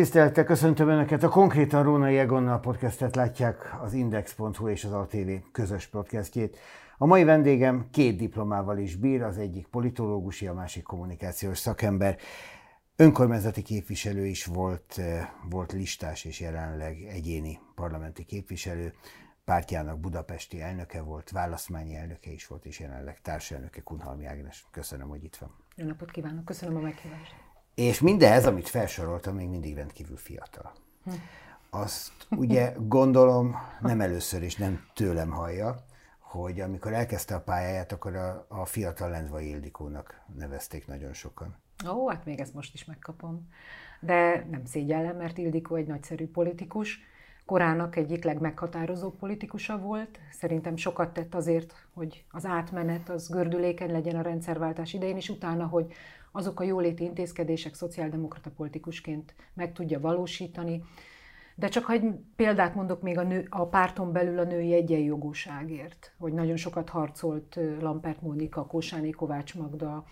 Tisztelettel köszöntöm Önöket! A konkrétan Rónai Egonnal podcastet látják az Index.hu és az ATV közös podcastjét. A mai vendégem két diplomával is bír, az egyik politológusi, a másik kommunikációs szakember. Önkormányzati képviselő is volt, eh, volt listás és jelenleg egyéni parlamenti képviselő. Pártjának budapesti elnöke volt, választmányi elnöke is volt, és jelenleg társelnöke Kunhalmi Ágnes. Köszönöm, hogy itt van. Jó napot kívánok, köszönöm a meghívást. És mindez, amit felsoroltam, még mindig rendkívül fiatal. Azt ugye gondolom nem először és nem tőlem hallja, hogy amikor elkezdte a pályáját, akkor a, a fiatal Lendvai Ildikónak nevezték nagyon sokan. Ó, hát még ezt most is megkapom. De nem szégyellem, mert Ildikó egy nagyszerű politikus, korának egyik legmeghatározóbb politikusa volt. Szerintem sokat tett azért, hogy az átmenet az gördülékeny legyen a rendszerváltás idején, és utána, hogy azok a jóléti intézkedések szociáldemokrata politikusként meg tudja valósítani. De csak ha egy példát mondok még a, nő, a párton belül a női egyenjogúságért, hogy nagyon sokat harcolt Lampert Mónika, Kósáné Kovács Magda,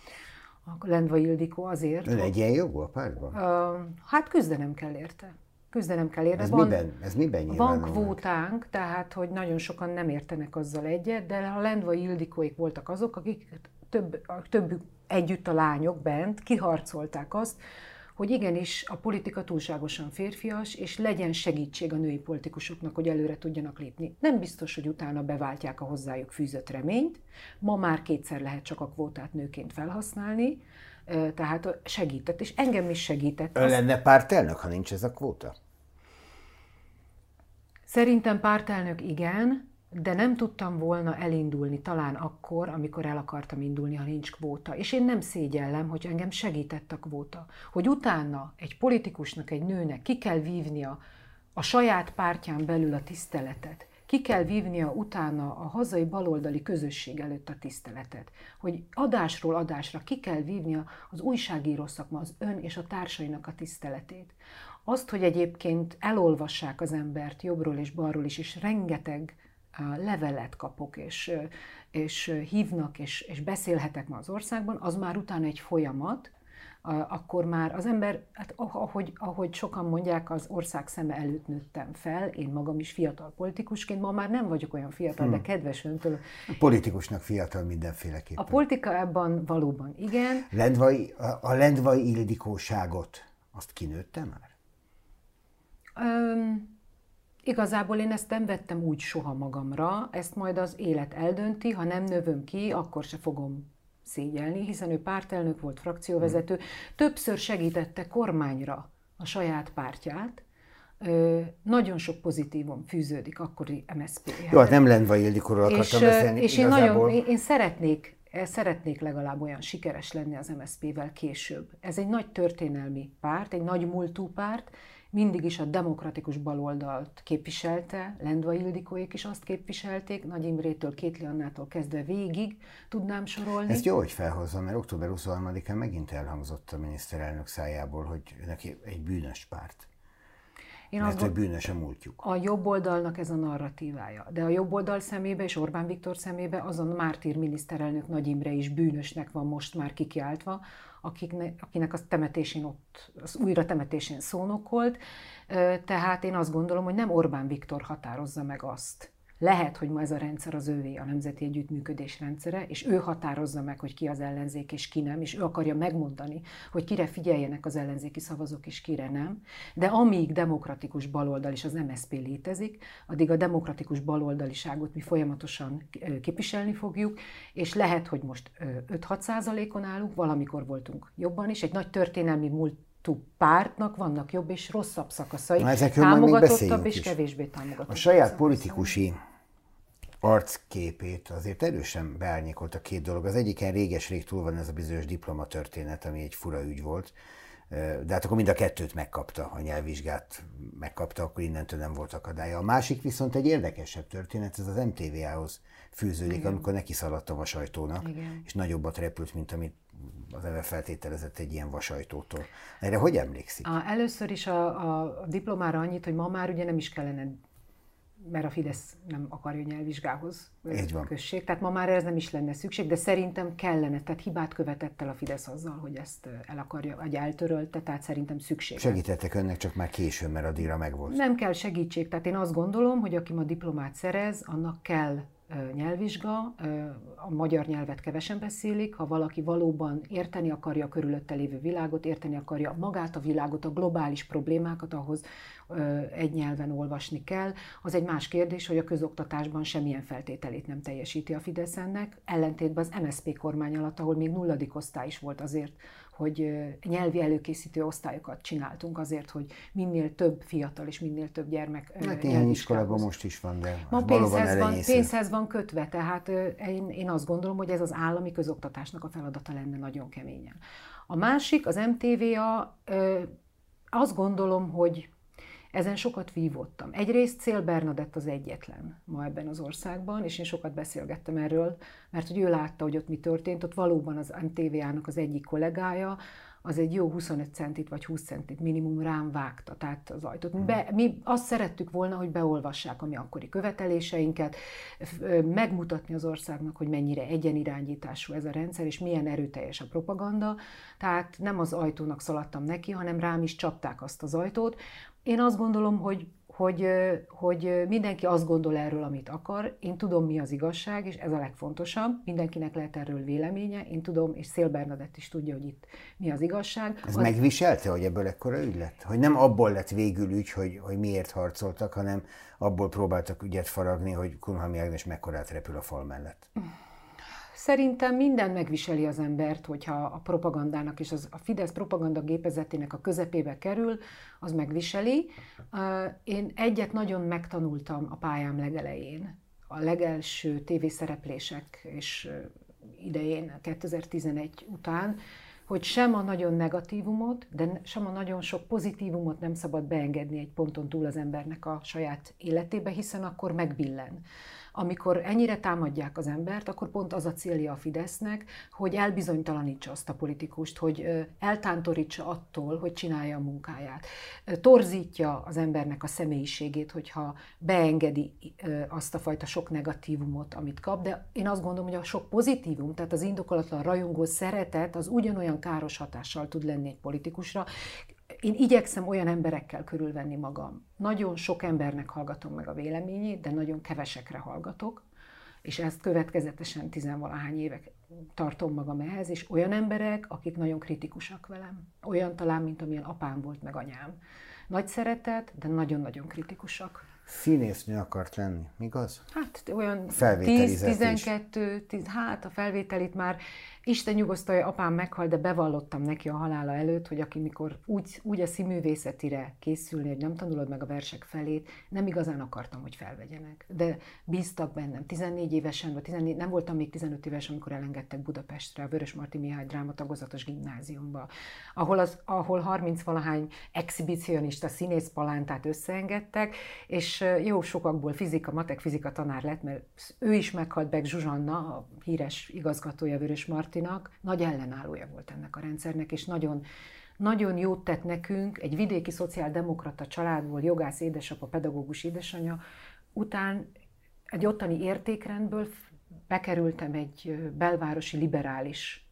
a Lendva Ildikó azért. Ön egyenjogú a pártban? Uh, hát küzdenem kell érte. Küzdenem kell érte. Ez van, miben, ez miben Van kvótánk, tehát hogy nagyon sokan nem értenek azzal egyet, de a Lendva Ildikóik voltak azok, akik több, többük együtt a lányok bent kiharcolták azt, hogy igenis a politika túlságosan férfias, és legyen segítség a női politikusoknak, hogy előre tudjanak lépni. Nem biztos, hogy utána beváltják a hozzájuk fűzött reményt. Ma már kétszer lehet csak a kvótát nőként felhasználni, tehát segített, és engem is segített. Ön lenne pártelnök, ha nincs ez a kvóta? Szerintem pártelnök igen, de nem tudtam volna elindulni talán akkor, amikor el akartam indulni, ha nincs kvóta. És én nem szégyellem, hogy engem segített a kvóta. Hogy utána egy politikusnak, egy nőnek ki kell vívnia a saját pártján belül a tiszteletet, ki kell vívnia utána a hazai baloldali közösség előtt a tiszteletet, hogy adásról adásra ki kell vívnia az újságíró szakma, az ön és a társainak a tiszteletét. Azt, hogy egyébként elolvassák az embert jobbról és balról is, és rengeteg levelet kapok, és, és hívnak, és, és beszélhetek ma az országban, az már utána egy folyamat, akkor már az ember, hát ahogy, ahogy sokan mondják, az ország szeme előtt nőttem fel, én magam is fiatal politikusként, ma már nem vagyok olyan fiatal, hmm. de kedves öntől. A politikusnak fiatal mindenféleképpen. A politika ebben valóban igen. Lendvai, a, lendvai ildikóságot, azt kinőtte már? Um, Igazából én ezt nem vettem úgy soha magamra, ezt majd az élet eldönti, ha nem növöm ki, akkor se fogom szégyelni, hiszen ő pártelnök volt, frakcióvezető, hmm. többször segítette kormányra a saját pártját, Ö, nagyon sok pozitívum fűződik akkori MSZP-hez. Jó, hát nem Lendva Ildikóról akartam és, beszélni És én, nagyon, én, én szeretnék, szeretnék legalább olyan sikeres lenni az MSZP-vel később. Ez egy nagy történelmi párt, egy nagy múltú párt, mindig is a demokratikus baloldalt képviselte, Lendva Ildikóék is azt képviselték, Nagy Imrétől, Kétli Annától kezdve végig tudnám sorolni. Ezt jó, hogy felhozom, mert október 23-án megint elhangzott a miniszterelnök szájából, hogy neki egy bűnös párt. Én Mert hogy bűnös a múltjuk. A jobb oldalnak ez a narratívája. De a jobb oldal szemébe és Orbán Viktor szemébe azon Mártír miniszterelnök Nagy Imre is bűnösnek van most már kikiáltva, akikne, akinek a temetésén ott, az újra temetésén szónokolt. Tehát én azt gondolom, hogy nem Orbán Viktor határozza meg azt, lehet, hogy ma ez a rendszer az ővé, a Nemzeti Együttműködés rendszere, és ő határozza meg, hogy ki az ellenzék és ki nem, és ő akarja megmondani, hogy kire figyeljenek az ellenzéki szavazók és kire nem. De amíg demokratikus baloldal és az MSZP létezik, addig a demokratikus baloldaliságot mi folyamatosan képviselni fogjuk, és lehet, hogy most 5-6 százalékon állunk, valamikor voltunk jobban is, egy nagy történelmi múlt pártnak vannak jobb és rosszabb szakaszai, Na, támogatottabb és kevésbé támogatottabb. A saját politikusi arcképét azért erősen beárnyékolt a két dolog. Az egyiken réges-rég túl van ez a bizonyos diplomatörténet, ami egy fura ügy volt, de hát akkor mind a kettőt megkapta, a nyelvvizsgát megkapta, akkor innentől nem volt akadálya. A másik viszont egy érdekesebb történet, ez az MTV-hoz fűződik, Igen. amikor neki szaladtam a sajtónak, Igen. és nagyobbat repült, mint amit az ember feltételezett egy ilyen vasajtótól. Erre hogy emlékszik? A, először is a, a diplomára annyit, hogy ma már ugye nem is kellene mert a Fidesz nem akarja nyelvvizsgához Így van. község. Tehát ma már ez nem is lenne szükség, de szerintem kellene. Tehát hibát követett el a Fidesz azzal, hogy ezt el akarja, vagy eltörölte, tehát szerintem szükség. Segítettek önnek csak már későn, mert addigra megvolt. Nem kell segítség. Tehát én azt gondolom, hogy aki ma diplomát szerez, annak kell nyelvvizsga, a magyar nyelvet kevesen beszélik, ha valaki valóban érteni akarja a körülötte lévő világot, érteni akarja magát a világot, a globális problémákat, ahhoz egy nyelven olvasni kell. Az egy más kérdés, hogy a közoktatásban semmilyen feltételét nem teljesíti a Fidesz ennek, ellentétben az MSZP kormány alatt, ahol még nulladik osztály is volt azért, hogy nyelvi előkészítő osztályokat csináltunk azért, hogy minél több fiatal és minél több gyermek Hát néhány iskolában most is van, de Ma pénzhez van, pénzhez van kötve, tehát én, én azt gondolom, hogy ez az állami közoktatásnak a feladata lenne nagyon keményen. A másik, az MTVA, azt gondolom, hogy ezen sokat vívottam. Egyrészt Cél Bernadett az egyetlen ma ebben az országban, és én sokat beszélgettem erről, mert hogy ő látta, hogy ott mi történt, ott valóban az MTV-ának az egyik kollégája, az egy jó 25 centit vagy 20 centit minimum rám vágta, tehát az ajtót. Mi, be, mi azt szerettük volna, hogy beolvassák a mi akkori követeléseinket, megmutatni az országnak, hogy mennyire egyenirányítású ez a rendszer, és milyen erőteljes a propaganda. Tehát nem az ajtónak szaladtam neki, hanem rám is csapták azt az ajtót. Én azt gondolom, hogy hogy, hogy mindenki azt gondol erről, amit akar. Én tudom, mi az igazság, és ez a legfontosabb. Mindenkinek lehet erről véleménye. Én tudom, és Szél Bernadett is tudja, hogy itt mi az igazság. Ez az... megviselte, hogy ebből ekkora ügy lett? Hogy nem abból lett végül ügy, hogy, hogy miért harcoltak, hanem abból próbáltak ügyet faragni, hogy Kunhalmi Ágnes mekkorát repül a fal mellett. Szerintem minden megviseli az embert, hogyha a propagandának és az, a Fidesz propaganda gépezetének a közepébe kerül, az megviseli. Én egyet nagyon megtanultam a pályám legelején. A legelső tévészereplések és idején, 2011 után, hogy sem a nagyon negatívumot, de sem a nagyon sok pozitívumot nem szabad beengedni egy ponton túl az embernek a saját életébe, hiszen akkor megbillen amikor ennyire támadják az embert, akkor pont az a célja a Fidesznek, hogy elbizonytalanítsa azt a politikust, hogy eltántorítsa attól, hogy csinálja a munkáját. Torzítja az embernek a személyiségét, hogyha beengedi azt a fajta sok negatívumot, amit kap, de én azt gondolom, hogy a sok pozitívum, tehát az indokolatlan rajongó szeretet, az ugyanolyan káros hatással tud lenni egy politikusra, én igyekszem olyan emberekkel körülvenni magam. Nagyon sok embernek hallgatom meg a véleményét, de nagyon kevesekre hallgatok, és ezt következetesen tizenvalahány évek tartom magam ehhez, és olyan emberek, akik nagyon kritikusak velem. Olyan talán, mint amilyen apám volt, meg anyám. Nagy szeretet, de nagyon-nagyon kritikusak. Színésznő akart lenni, igaz? Hát olyan 10-12, hát a felvételit már Isten nyugosztalja, apám meghalt, de bevallottam neki a halála előtt, hogy aki mikor úgy, úgy a színművészetire készülni, hogy nem tanulod meg a versek felét, nem igazán akartam, hogy felvegyenek. De bíztak bennem. 14 évesen, vagy 14, nem voltam még 15 éves, amikor elengedtek Budapestre, a Vörös Marti Mihály drámatagozatos gimnáziumba, ahol, az, ahol 30 valahány exhibicionista színész palántát összeengedtek, és jó sokakból fizika, matek fizika tanár lett, mert ő is meghalt Beck Zsuzsanna, a híres igazgatója Vörös Marti Martinak nagy ellenállója volt ennek a rendszernek, és nagyon, nagyon jót tett nekünk, egy vidéki szociáldemokrata családból, jogász édesapa, pedagógus édesanyja, után egy ottani értékrendből bekerültem egy belvárosi liberális,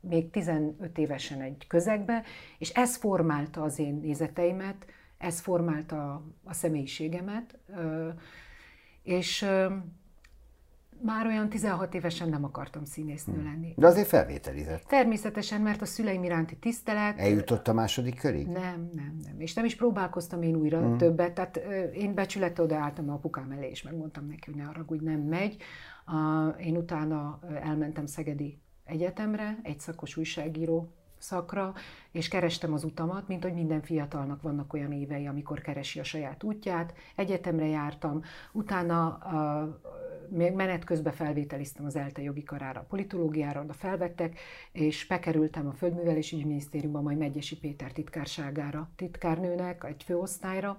még 15 évesen egy közegbe, és ez formálta az én nézeteimet, ez formálta a személyiségemet, és már olyan 16 évesen nem akartam színésznő hmm. lenni. De azért felvételizett. Természetesen, mert a szüleim iránti tisztelet... Eljutott a második körig? Nem, nem, nem. És nem is próbálkoztam én újra hmm. többet. Tehát én becsülettel odaálltam a apukám elé, és megmondtam neki, hogy ne arra, hogy nem megy. Én utána elmentem Szegedi Egyetemre, egy szakos újságíró szakra, és kerestem az utamat, mint hogy minden fiatalnak vannak olyan évei, amikor keresi a saját útját. Egyetemre jártam, utána menet közben felvételiztem az ELTE jogi karára, a politológiára, oda felvettek, és bekerültem a Földművelési Minisztériumban, majd Megyesi Péter titkárságára, titkárnőnek, egy főosztályra,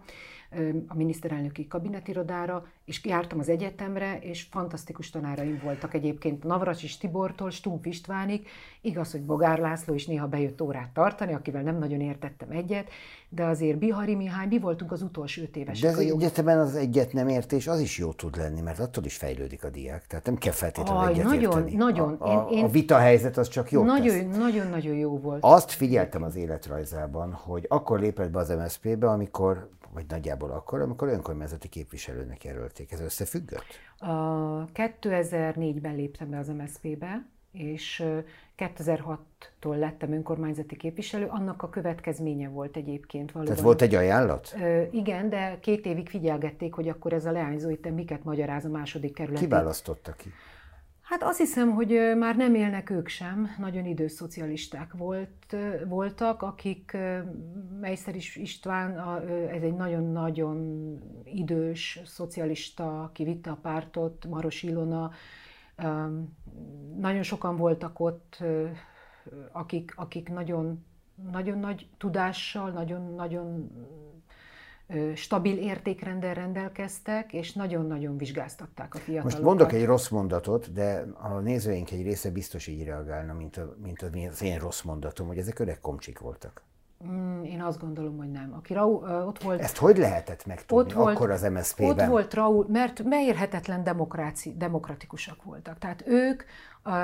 a miniszterelnöki kabinetirodára, és jártam az egyetemre, és fantasztikus tanáraim voltak egyébként Navracsis Tibortól, Stumpf Istvánig, igaz, hogy Bogár László is néha bejött órát tartani, akivel nem nagyon értettem egyet, de azért Bihari Mihály, mi voltunk az utolsó öt évesek. De az egyetemen az egyet nem értés, az is jó tud lenni, mert attól is fejlődik a diák, tehát nem kell feltétlenül Aj, egyet nagyon, érteni. Nagyon, a, a, én, a vita helyzet az csak jó nagyon, tesz. Nagyon, nagyon jó volt. Azt figyeltem az életrajzában, hogy akkor lépett be az MSZP-be, amikor vagy nagyjából akkor, amikor önkormányzati képviselőnek jelölték. Ez összefüggött? A 2004-ben léptem be az MSZP-be, és 2006-tól lettem önkormányzati képviselő, annak a következménye volt egyébként valóban. Tehát volt egy ajánlat? Igen, de két évig figyelgették, hogy akkor ez a leányzó itt miket magyaráz a második kerület. Ki választotta ki? Hát azt hiszem, hogy már nem élnek ők sem, nagyon idős szocialisták volt, voltak, akik Meister is István, ez egy nagyon-nagyon idős szocialista, aki vitte a pártot, Maros Ilona, nagyon sokan voltak ott, akik, akik nagyon, nagyon nagy tudással, nagyon-nagyon stabil értékrendel rendelkeztek, és nagyon-nagyon vizsgáztatták a fiatalokat. Most mondok egy rossz mondatot, de a nézőink egy része biztos így reagálna, mint, a, mint az én rossz mondatom, hogy ezek öreg komcsik voltak. Mm, én azt gondolom, hogy nem. Aki Raúl, ott volt... Ezt hogy lehetett megtudni ott volt, akkor az MSZP-ben? Ott volt Raúl, mert beérhetetlen demokráci, demokratikusak voltak. Tehát ők,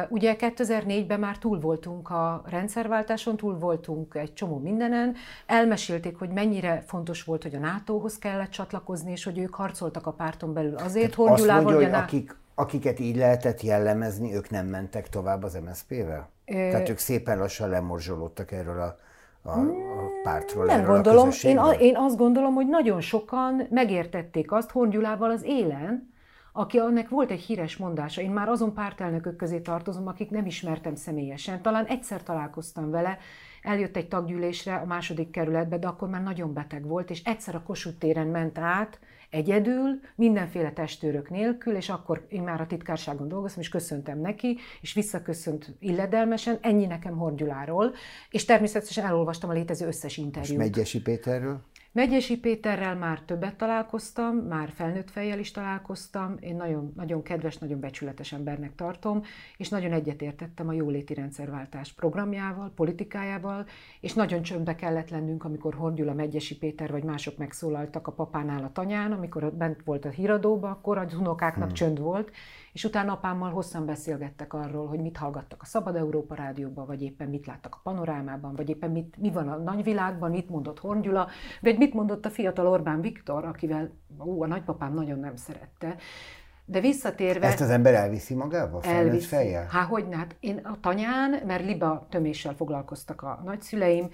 ugye 2004-ben már túl voltunk a rendszerváltáson, túl voltunk egy csomó mindenen, elmesélték, hogy mennyire fontos volt, hogy a NATO-hoz kellett csatlakozni, és hogy ők harcoltak a párton belül azért, hogy Azt mondja, hogy akik, akiket így lehetett jellemezni, ők nem mentek tovább az MSZP-vel? Tehát ők szépen lassan lemorzsolódtak erről a a, a pártról, Nem gondolom. A én, én azt gondolom, hogy nagyon sokan megértették azt Horn Gyulával az élen, aki annak volt egy híres mondása. Én már azon pártelnökök közé tartozom, akik nem ismertem személyesen. Talán egyszer találkoztam vele, eljött egy taggyűlésre a második kerületbe, de akkor már nagyon beteg volt, és egyszer a Kossuth téren ment át, egyedül, mindenféle testőrök nélkül, és akkor én már a titkárságon dolgoztam, és köszöntem neki, és visszaköszönt illedelmesen, ennyi nekem Horgyuláról, és természetesen elolvastam a létező összes interjút. És Megyesi Péterről? Megyesi Péterrel már többet találkoztam, már felnőtt fejjel is találkoztam, én nagyon, nagyon kedves, nagyon becsületes embernek tartom, és nagyon egyetértettem a jóléti rendszerváltás programjával, politikájával, és nagyon csöndbe kellett lennünk, amikor Hordyula Megyesi Péter vagy mások megszólaltak a papánál a tanyán, amikor bent volt a híradóba, akkor a unokáknak hmm. csönd volt, és utána apámmal hosszan beszélgettek arról, hogy mit hallgattak a Szabad Európa rádióban, vagy éppen mit láttak a panorámában, vagy éppen mit, mi van a nagyvilágban, mit mondott Horngyula, vagy mit mondott a fiatal Orbán Viktor, akivel ú, a nagypapám nagyon nem szerette. De visszatérve... Ezt az ember elviszi magával? Elviszi. fejjel? Há, hogy hát én a tanyán, mert liba töméssel foglalkoztak a nagyszüleim,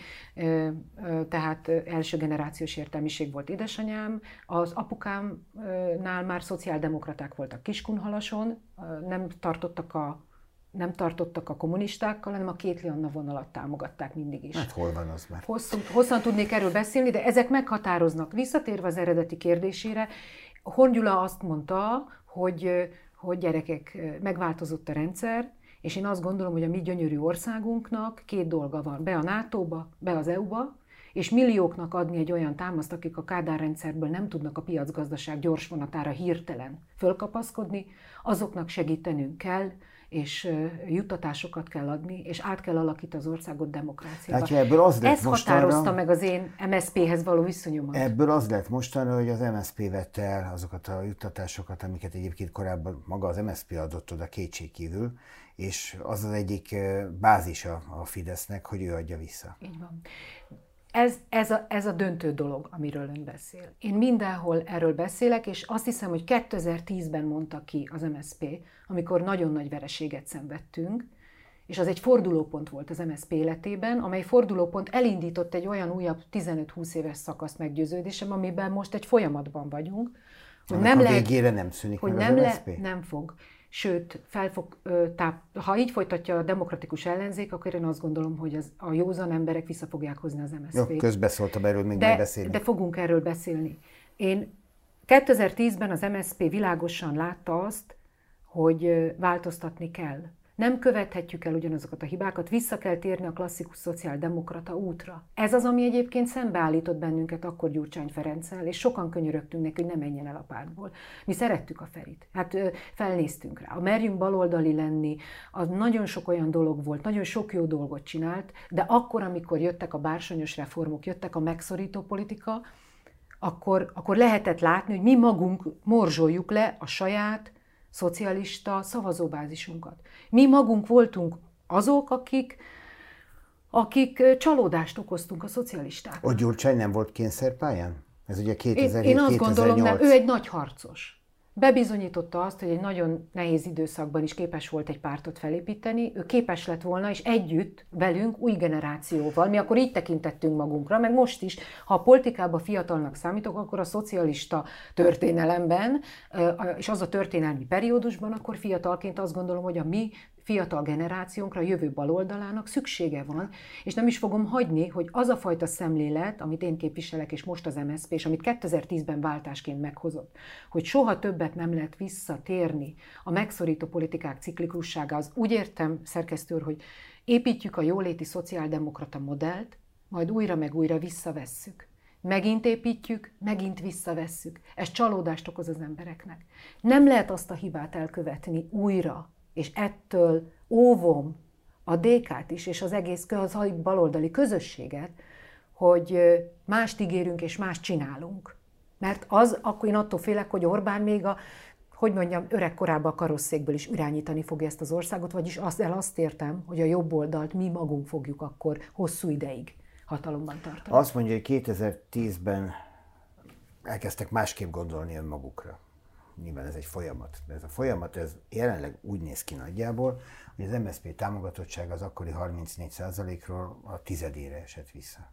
tehát első generációs értelmiség volt édesanyám, az apukámnál már szociáldemokraták voltak Kiskunhalason, nem tartottak a nem tartottak a kommunistákkal, hanem a két Anna vonalat támogatták mindig is. Hát hol van az már? Hosszú, hosszan tudnék erről beszélni, de ezek meghatároznak. Visszatérve az eredeti kérdésére, Hongyula azt mondta, hogy, hogy gyerekek, megváltozott a rendszer, és én azt gondolom, hogy a mi gyönyörű országunknak két dolga van. Be a NATO-ba, be az EU-ba, és millióknak adni egy olyan támaszt, akik a Kádár rendszerből nem tudnak a piacgazdaság gyors vonatára hirtelen fölkapaszkodni, azoknak segítenünk kell, és juttatásokat kell adni, és át kell alakítani az országot demokráciába. Hát, ebből az lett Ez mostanra, határozta meg az én MSZP-hez való viszonyomat. Ebből az lett mostanra, hogy az MSZP vette el azokat a juttatásokat, amiket egyébként korábban maga az MSZP adott oda kétségkívül, és az az egyik bázisa a Fidesznek, hogy ő adja vissza. Így van. Ez, ez, a, ez a döntő dolog, amiről ön beszél. Én mindenhol erről beszélek, és azt hiszem, hogy 2010-ben mondta ki az MSP, amikor nagyon nagy vereséget szenvedtünk, és az egy fordulópont volt az MSZP életében, amely fordulópont elindított egy olyan újabb 15-20 éves szakaszt meggyőződésem, amiben most egy folyamatban vagyunk. Hogy nem a lehet, végére nem szűnik hogy meg nem az MSZP? Le, nem fog sőt, fel fog, táp, ha így folytatja a demokratikus ellenzék, akkor én azt gondolom, hogy az, a józan emberek vissza fogják hozni az MSZP-t. Jó, közbeszóltam erről, még de, beszélni. De fogunk erről beszélni. Én 2010-ben az MSZP világosan látta azt, hogy változtatni kell. Nem követhetjük el ugyanazokat a hibákat, vissza kell térni a klasszikus szociáldemokrata útra. Ez az, ami egyébként szembeállított bennünket akkor Gyurcsány Ferenccel, és sokan könyörögtünk neki, hogy ne menjen el a pártból. Mi szerettük a Ferit, hát felnéztünk rá. A merjünk baloldali lenni, az nagyon sok olyan dolog volt, nagyon sok jó dolgot csinált, de akkor, amikor jöttek a bársonyos reformok, jöttek a megszorító politika, akkor, akkor lehetett látni, hogy mi magunk morzsoljuk le a saját szocialista szavazóbázisunkat. Mi magunk voltunk azok, akik, akik csalódást okoztunk a szocialisták. A Gyurcsány nem volt kényszerpályán? Ez ugye 2007 Én, én azt gondolom, mert ő egy nagy harcos bebizonyította azt, hogy egy nagyon nehéz időszakban is képes volt egy pártot felépíteni, ő képes lett volna, és együtt velünk, új generációval, mi akkor így tekintettünk magunkra, meg most is, ha a politikában fiatalnak számítok, akkor a szocialista történelemben, és az a történelmi periódusban, akkor fiatalként azt gondolom, hogy a mi fiatal generációnkra, a jövő baloldalának szüksége van, és nem is fogom hagyni, hogy az a fajta szemlélet, amit én képviselek, és most az MSZP, és amit 2010-ben váltásként meghozott, hogy soha többet nem lehet visszatérni a megszorító politikák ciklikusságához. Úgy értem, szerkesztő hogy építjük a jóléti szociáldemokrata modellt, majd újra meg újra visszavesszük. Megint építjük, megint visszavesszük. Ez csalódást okoz az embereknek. Nem lehet azt a hibát elkövetni újra, és ettől óvom a DK-t is, és az egész az baloldali közösséget, hogy mást ígérünk és mást csinálunk. Mert az, akkor én attól félek, hogy Orbán még a, hogy mondjam, öreg korában a karosszékből is irányítani fogja ezt az országot, vagyis azt, el azt értem, hogy a jobb oldalt mi magunk fogjuk akkor hosszú ideig hatalomban tartani. Azt mondja, hogy 2010-ben elkezdtek másképp gondolni önmagukra nyilván ez egy folyamat, de ez a folyamat ez jelenleg úgy néz ki nagyjából, hogy az MSZP támogatottság az akkori 34%-ról a tizedére esett vissza.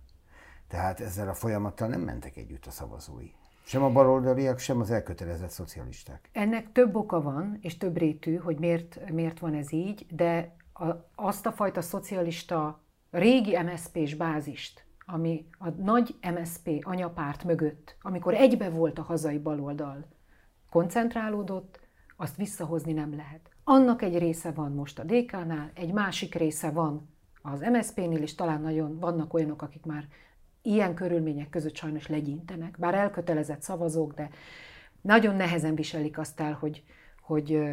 Tehát ezzel a folyamattal nem mentek együtt a szavazói. Sem a baloldaliak, sem az elkötelezett szocialisták. Ennek több oka van, és több rétű, hogy miért, miért van ez így, de a, azt a fajta szocialista régi MSZP-s bázist, ami a nagy MSZP anyapárt mögött, amikor egybe volt a hazai baloldal, koncentrálódott, azt visszahozni nem lehet. Annak egy része van most a DK-nál, egy másik része van az MSZP-nél, és talán nagyon vannak olyanok, akik már ilyen körülmények között sajnos legyintenek, bár elkötelezett szavazók, de nagyon nehezen viselik azt el, hogy, hogy,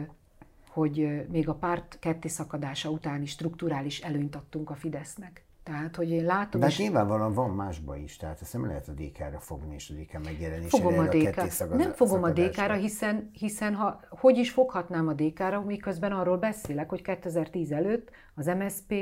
hogy még a párt ketté szakadása után is strukturális előnyt adtunk a Fidesznek. Tehát, hogy én látom... De hát nyilvánvalóan van másba is, tehát ezt nem lehet a DK-ra fogni, és a DK megjelenésére fogom a, DK, a Nem fogom a DK-ra, hiszen, hiszen ha, hogy is foghatnám a DK-ra, miközben arról beszélek, hogy 2010 előtt az MSP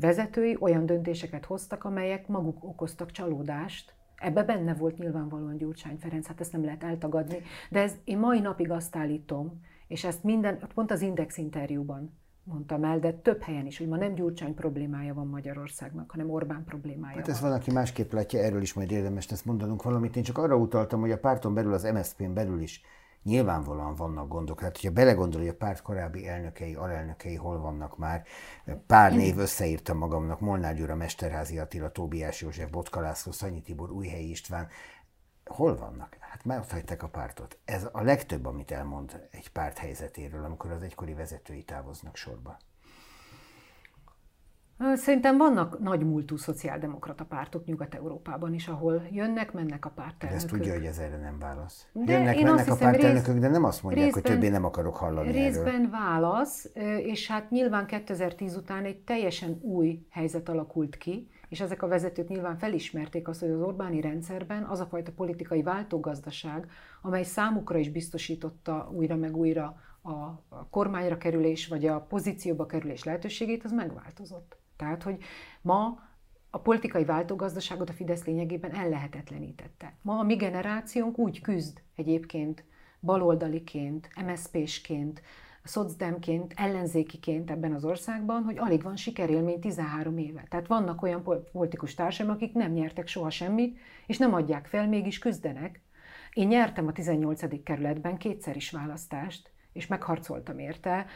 vezetői olyan döntéseket hoztak, amelyek maguk okoztak csalódást, Ebbe benne volt nyilvánvalóan Gyurcsány Ferenc, hát ezt nem lehet eltagadni, de ez, én mai napig azt állítom, és ezt minden, pont az Index interjúban mondtam el, de több helyen is, hogy ma nem Gyurcsány problémája van Magyarországnak, hanem Orbán problémája Hát ez van, aki másképp látja, erről is majd érdemes ezt mondanunk valamit. Én csak arra utaltam, hogy a párton belül, az MSZP-n belül is nyilvánvalóan vannak gondok. Hát, hogyha belegondol, hogy a párt korábbi elnökei, alelnökei hol vannak már, pár név összeírtam magamnak, Molnár Gyura, Mesterházi Attila, Tóbiás József, Botka László, Szanyi Tibor, Újhelyi István, hol vannak? Hát hagyták a pártot. Ez a legtöbb, amit elmond egy párt helyzetéről, amikor az egykori vezetői távoznak sorba. Szerintem vannak nagy múltú szociáldemokrata pártok Nyugat-Európában is, ahol jönnek, mennek a pártelnökök. De ezt tudja, hogy ez erre nem válasz. De jönnek, én mennek a pártelnökök, rész, de nem azt mondják, részben, hogy többé nem akarok hallani Részben erről. válasz, és hát nyilván 2010 után egy teljesen új helyzet alakult ki, és ezek a vezetők nyilván felismerték azt, hogy az Orbáni rendszerben az a fajta politikai váltógazdaság, amely számukra is biztosította újra meg újra a kormányra kerülés, vagy a pozícióba kerülés lehetőségét, az megváltozott. Tehát, hogy ma a politikai váltógazdaságot a Fidesz lényegében ellehetetlenítette. Ma a mi generációnk úgy küzd egyébként baloldaliként, MSZP-sként, szocdemként, ellenzékiként ebben az országban, hogy alig van sikerélmény 13 éve. Tehát vannak olyan politikus társaim, akik nem nyertek soha semmit, és nem adják fel, mégis küzdenek. Én nyertem a 18. kerületben kétszer is választást, és megharcoltam érte.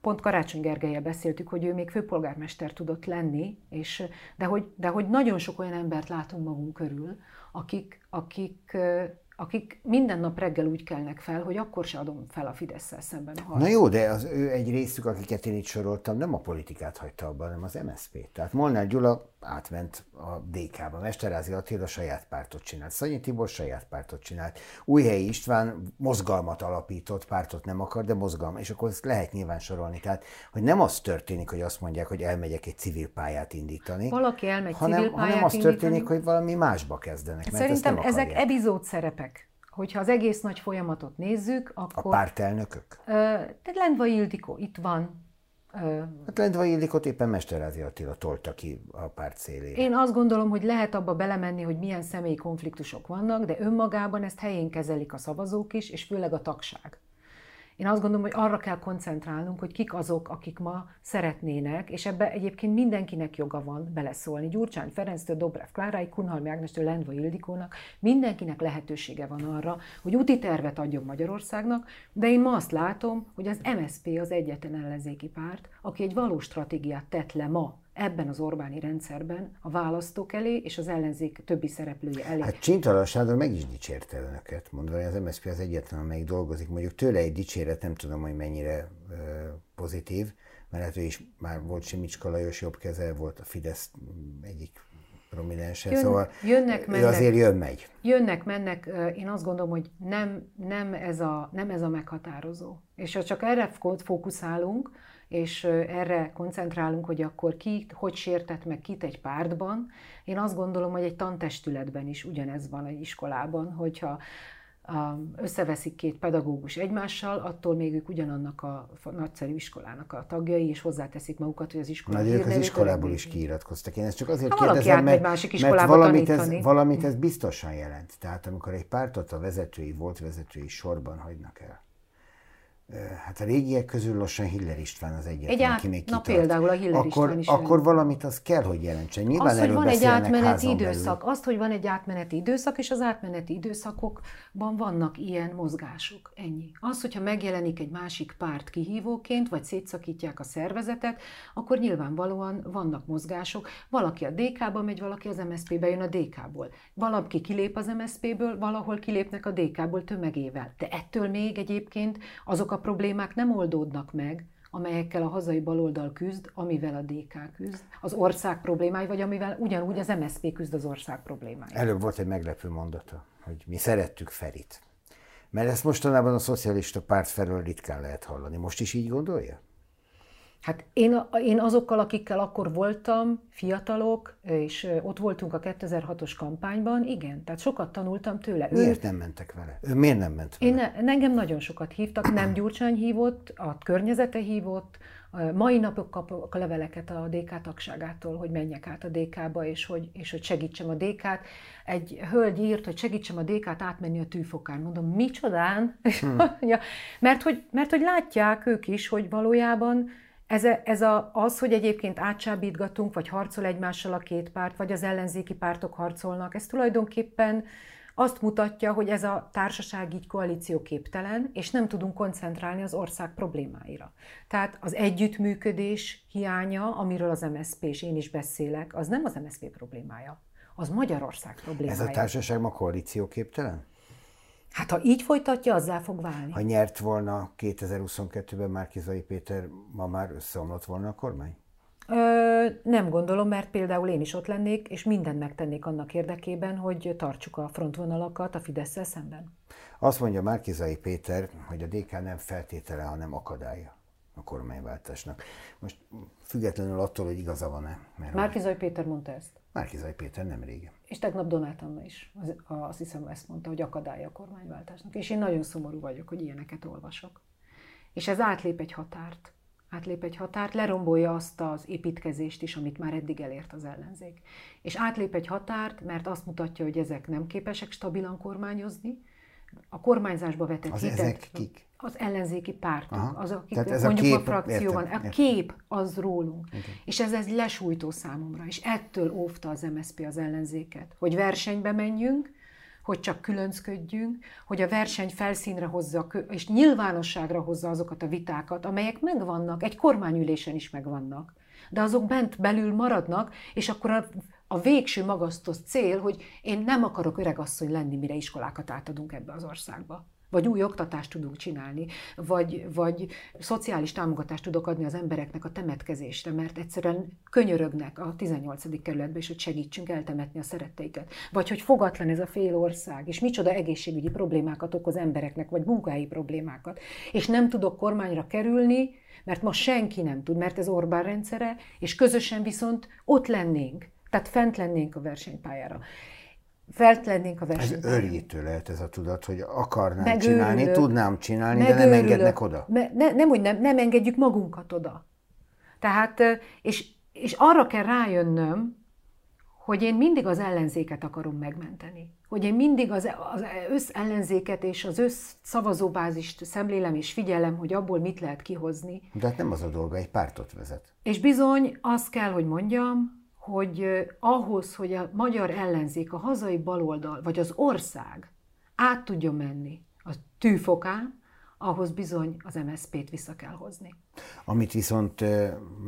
Pont Karácsony Gergelye beszéltük, hogy ő még főpolgármester tudott lenni, és, de, hogy, de hogy nagyon sok olyan embert látunk magunk körül, akik, akik akik minden nap reggel úgy kelnek fel, hogy akkor se adom fel a fidesz szemben a harcot. Na jó, de az ő egy részük, akiket én itt soroltam, nem a politikát hagyta abban, hanem az MSZP. Tehát Molnár Gyula átment a DK-ba. Mesterázi Attila saját pártot csinált. Szanyi Tibor saját pártot csinált. Újhelyi István mozgalmat alapított, pártot nem akar, de mozgalma. És akkor ezt lehet nyilván sorolni. Tehát, hogy nem az történik, hogy azt mondják, hogy elmegyek egy civil pályát indítani. Valaki elmegy hanem, civil pályát hanem az indítani. történik, hogy valami másba kezdenek. Mert Szerintem ezek epizód szerepek. Hogyha az egész nagy folyamatot nézzük, A akkor... pártelnökök? Ö, Tehát Lendva Ildikó itt van. Hát Lendva Ildikot éppen Mesterázi Attila tolta ki a párt szélére. Én azt gondolom, hogy lehet abba belemenni, hogy milyen személyi konfliktusok vannak, de önmagában ezt helyén kezelik a szavazók is, és főleg a tagság. Én azt gondolom, hogy arra kell koncentrálnunk, hogy kik azok, akik ma szeretnének, és ebbe egyébként mindenkinek joga van beleszólni. Gyurcsány Ferenctől, Dobrev Kláráig, Kunhalmi Ágnestől, Lendva Ildikónak, mindenkinek lehetősége van arra, hogy úti tervet adjon Magyarországnak, de én ma azt látom, hogy az MSP az egyetlen ellenzéki párt, aki egy valós stratégiát tett le ma ebben az Orbáni rendszerben a választók elé és az ellenzék többi szereplője elé. Hát Csintala Sándor meg is dicsérte önöket, mondva, hogy az MSZP az egyetlen, amelyik dolgozik. Mondjuk tőle egy dicséret, nem tudom, hogy mennyire ö, pozitív, mert hát ő is már volt Simicska Lajos jobb keze, volt a Fidesz egyik prominense, Jön- szóval jönnek, mennek. azért jön-megy. Jönnek, mennek, én azt gondolom, hogy nem, nem, ez, a, nem ez a meghatározó. És ha csak erre fó- fókuszálunk, és erre koncentrálunk, hogy akkor ki, hogy sértett meg kit egy pártban, én azt gondolom, hogy egy tantestületben is ugyanez van egy iskolában, hogyha összeveszik két pedagógus egymással, attól még ők ugyanannak a nagyszerű iskolának a tagjai, és hozzáteszik magukat, hogy az iskola Na, ők az iskolából is kiiratkoztak. Én ezt csak azért Ha kérdezem, mert, másik mert iskolába valamit, ez, tanítani. valamit ez biztosan jelent. Tehát amikor egy pártot a vezetői, volt vezetői sorban hagynak el, hát a régiek közül lassan Hiller István az egyetlen, Egy át- aki még na kitart. például a Hiller akkor, István is Akkor valamit az kell, hogy jelentsen. Nyilván Az, hogy van egy átmeneti házon belül. időszak, azt, hogy van egy átmeneti időszak, és az átmeneti időszakokban vannak ilyen mozgások. Ennyi. Az, hogyha megjelenik egy másik párt kihívóként, vagy szétszakítják a szervezetet, akkor nyilvánvalóan vannak mozgások. Valaki a DK-ba megy, valaki az MSZP-be jön a DK-ból. Valaki kilép az MSZP-ből, valahol kilépnek a DK-ból tömegével. De ettől még egyébként azok a problémák nem oldódnak meg, amelyekkel a hazai baloldal küzd, amivel a DK küzd, az ország problémái, vagy amivel ugyanúgy az MSZP küzd az ország problémái. Előbb volt egy meglepő mondata, hogy mi szerettük Ferit. Mert ezt mostanában a szocialista párt felől ritkán lehet hallani. Most is így gondolja? Hát én, én azokkal, akikkel akkor voltam, fiatalok, és ott voltunk a 2006-os kampányban, igen, tehát sokat tanultam tőle. Miért nem mentek vele? Ő miért nem ment vele? Én ne, engem nagyon sokat hívtak, nem Gyurcsány hívott, a környezete hívott, mai napok kapok leveleket a DK tagságától, hogy menjek át a DK-ba, és hogy, és hogy segítsem a DK-t. Egy hölgy írt, hogy segítsem a DK-t átmenni a tűfokán. Mondom, micsodán? Hmm. mert, hogy, mert hogy látják ők is, hogy valójában ez, a, ez a, az, hogy egyébként átsábítgatunk, vagy harcol egymással a két párt, vagy az ellenzéki pártok harcolnak, ez tulajdonképpen azt mutatja, hogy ez a társaság így koalícióképtelen, és nem tudunk koncentrálni az ország problémáira. Tehát az együttműködés hiánya, amiről az MSZP és én is beszélek, az nem az MSZP problémája, az Magyarország problémája. Ez a társaság ma koalícióképtelen? Hát ha így folytatja, azzá fog válni. Ha nyert volna 2022-ben Márkizai Péter, ma már összeomlott volna a kormány? Ö, nem gondolom, mert például én is ott lennék, és mindent megtennék annak érdekében, hogy tartsuk a frontvonalakat a fidesz szemben. Azt mondja Márkizai Péter, hogy a DK nem feltétele, hanem akadálya a kormányváltásnak. Most függetlenül attól, hogy igaza van-e. Márkizai Péter mondta ezt. Márkizai Péter nem régen. És tegnap Donát Anna is, az, azt hiszem ezt mondta, hogy akadálya a kormányváltásnak. És én nagyon szomorú vagyok, hogy ilyeneket olvasok. És ez átlép egy határt. Átlép egy határt, lerombolja azt az építkezést is, amit már eddig elért az ellenzék. És átlép egy határt, mert azt mutatja, hogy ezek nem képesek stabilan kormányozni, a kormányzásba vetett Az hitet. ezek kik? Az ellenzéki pártok, Aha. az, akik Tehát ez a mondjuk a, kép- frakcióban. értem, a értem. kép az rólunk. És ez, ez lesújtó számomra, és ettől óvta az MSZP az ellenzéket, hogy versenybe menjünk, hogy csak különcködjünk, hogy a verseny felszínre hozza, a és nyilvánosságra hozza azokat a vitákat, amelyek megvannak, egy kormányülésen is megvannak. De azok bent belül maradnak, és akkor a a végső magasztos cél, hogy én nem akarok öregasszony lenni, mire iskolákat átadunk ebbe az országba vagy új oktatást tudunk csinálni, vagy, vagy szociális támogatást tudok adni az embereknek a temetkezésre, mert egyszerűen könyörögnek a 18. kerületbe is, hogy segítsünk eltemetni a szeretteiket. Vagy hogy fogatlan ez a fél ország, és micsoda egészségügyi problémákat okoz embereknek, vagy munkahelyi problémákat. És nem tudok kormányra kerülni, mert ma senki nem tud, mert ez Orbán rendszere, és közösen viszont ott lennénk, tehát fent lennénk a versenypályára felt lennénk a versenyben. Ez örjítő lehet ez a tudat, hogy akarnám Megőrülök. csinálni, tudnám csinálni, Megőrülök. de nem engednek oda. Me, ne, nem, hogy nem, nem engedjük magunkat oda. Tehát, és, és arra kell rájönnöm, hogy én mindig az ellenzéket akarom megmenteni. Hogy én mindig az, az össz ellenzéket és az össz szavazóbázist szemlélem és figyelem, hogy abból mit lehet kihozni. De hát nem az a dolga, egy pártot vezet. És bizony azt kell, hogy mondjam, hogy ahhoz, hogy a magyar ellenzék, a hazai baloldal, vagy az ország át tudja menni a tűfokán, ahhoz bizony az MSZP-t vissza kell hozni. Amit viszont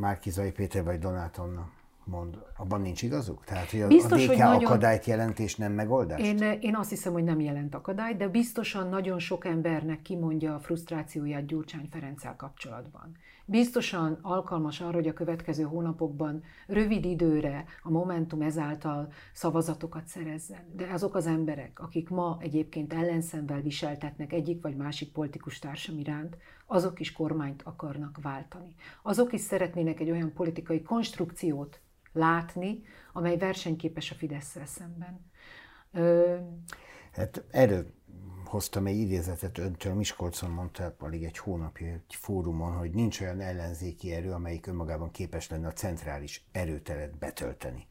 Márkizai Péter vagy Donátonna mond, abban nincs igazuk? Tehát, hogy a, biztos, a DK hogy nagyon... akadályt jelent és nem megoldást? Én, én azt hiszem, hogy nem jelent akadályt, de biztosan nagyon sok embernek kimondja a frusztrációját Gyurcsány Ferenccel kapcsolatban biztosan alkalmas arra, hogy a következő hónapokban rövid időre a Momentum ezáltal szavazatokat szerezzen. De azok az emberek, akik ma egyébként ellenszemvel viseltetnek egyik vagy másik politikus társam iránt, azok is kormányt akarnak váltani. Azok is szeretnének egy olyan politikai konstrukciót látni, amely versenyképes a fidesz szemben. Ö... Hát erről hoztam egy idézetet öntől, Miskolcon mondta alig egy hónapja egy fórumon, hogy nincs olyan ellenzéki erő, amelyik önmagában képes lenne a centrális erőteret betölteni.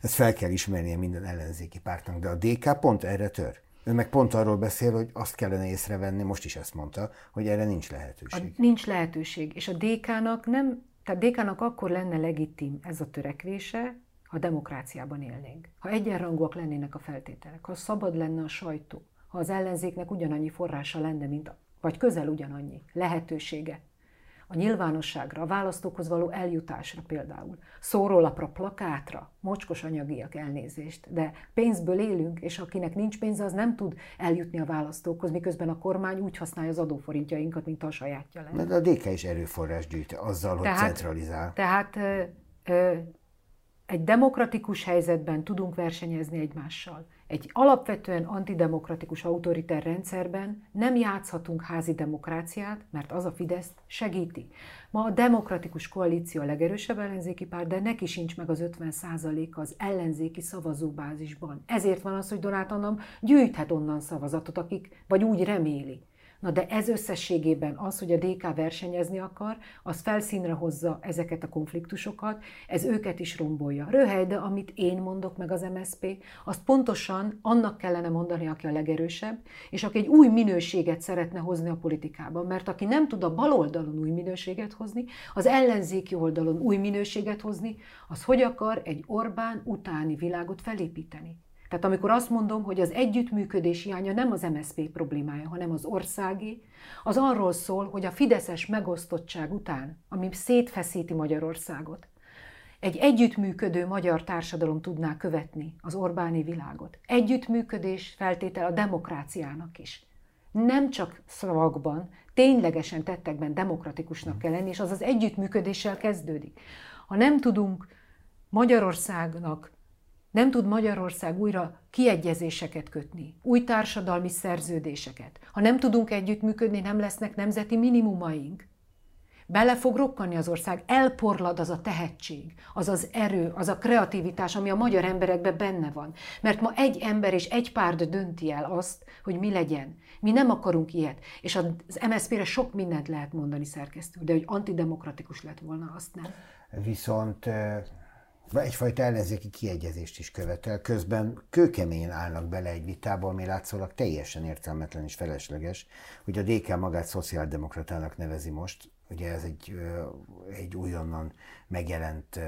Ezt fel kell ismernie minden ellenzéki pártnak, de a DK pont erre tör. Ő meg pont arról beszél, hogy azt kellene észrevenni, most is ezt mondta, hogy erre nincs lehetőség. A, nincs lehetőség, és a DK-nak nem, tehát DK-nak akkor lenne legitim ez a törekvése, ha demokráciában élnénk. Ha egyenrangúak lennének a feltételek, ha szabad lenne a sajtó, ha az ellenzéknek ugyanannyi forrása lenne, mint, vagy közel ugyanannyi lehetősége a nyilvánosságra, a választókhoz való eljutásra például, szórólapra, plakátra, mocskos anyagiak elnézést, de pénzből élünk, és akinek nincs pénze, az nem tud eljutni a választókhoz, miközben a kormány úgy használja az adóforintjainkat, mint a sajátja lenne. De a DK is erőforrás gyűjt azzal, hogy tehát, centralizál. Tehát ö, ö, egy demokratikus helyzetben tudunk versenyezni egymással. Egy alapvetően antidemokratikus autoriter rendszerben nem játszhatunk házi demokráciát, mert az a Fidesz segíti. Ma a demokratikus koalíció a legerősebb ellenzéki párt, de neki sincs meg az 50% az ellenzéki szavazóbázisban. Ezért van az, hogy Donát Annam gyűjthet onnan szavazatot, akik vagy úgy reméli, Na de ez összességében az, hogy a DK versenyezni akar, az felszínre hozza ezeket a konfliktusokat, ez őket is rombolja. Röhely, de amit én mondok meg az MSP, azt pontosan annak kellene mondani, aki a legerősebb, és aki egy új minőséget szeretne hozni a politikában. Mert aki nem tud a bal oldalon új minőséget hozni, az ellenzéki oldalon új minőséget hozni, az hogy akar egy Orbán utáni világot felépíteni. Tehát amikor azt mondom, hogy az együttműködés hiánya nem az MSZP problémája, hanem az országi, az arról szól, hogy a fideszes megosztottság után, ami szétfeszíti Magyarországot, egy együttműködő magyar társadalom tudná követni az Orbáni világot. Együttműködés feltétel a demokráciának is. Nem csak szavakban, ténylegesen tettekben demokratikusnak kell lenni, és az az együttműködéssel kezdődik. Ha nem tudunk Magyarországnak nem tud Magyarország újra kiegyezéseket kötni, új társadalmi szerződéseket. Ha nem tudunk együttműködni, nem lesznek nemzeti minimumaink. Bele fog rokkani az ország, elporlad az a tehetség, az az erő, az a kreativitás, ami a magyar emberekben benne van. Mert ma egy ember és egy párt dönti el azt, hogy mi legyen. Mi nem akarunk ilyet. És az MSZP-re sok mindent lehet mondani szerkesztő, de hogy antidemokratikus lett volna, azt nem. Viszont egyfajta ellenzéki kiegyezést is követel, közben kőkeményen állnak bele egy vitába, ami látszólag teljesen értelmetlen és felesleges, hogy a DK magát szociáldemokratának nevezi most, ugye ez egy, egy újonnan megjelent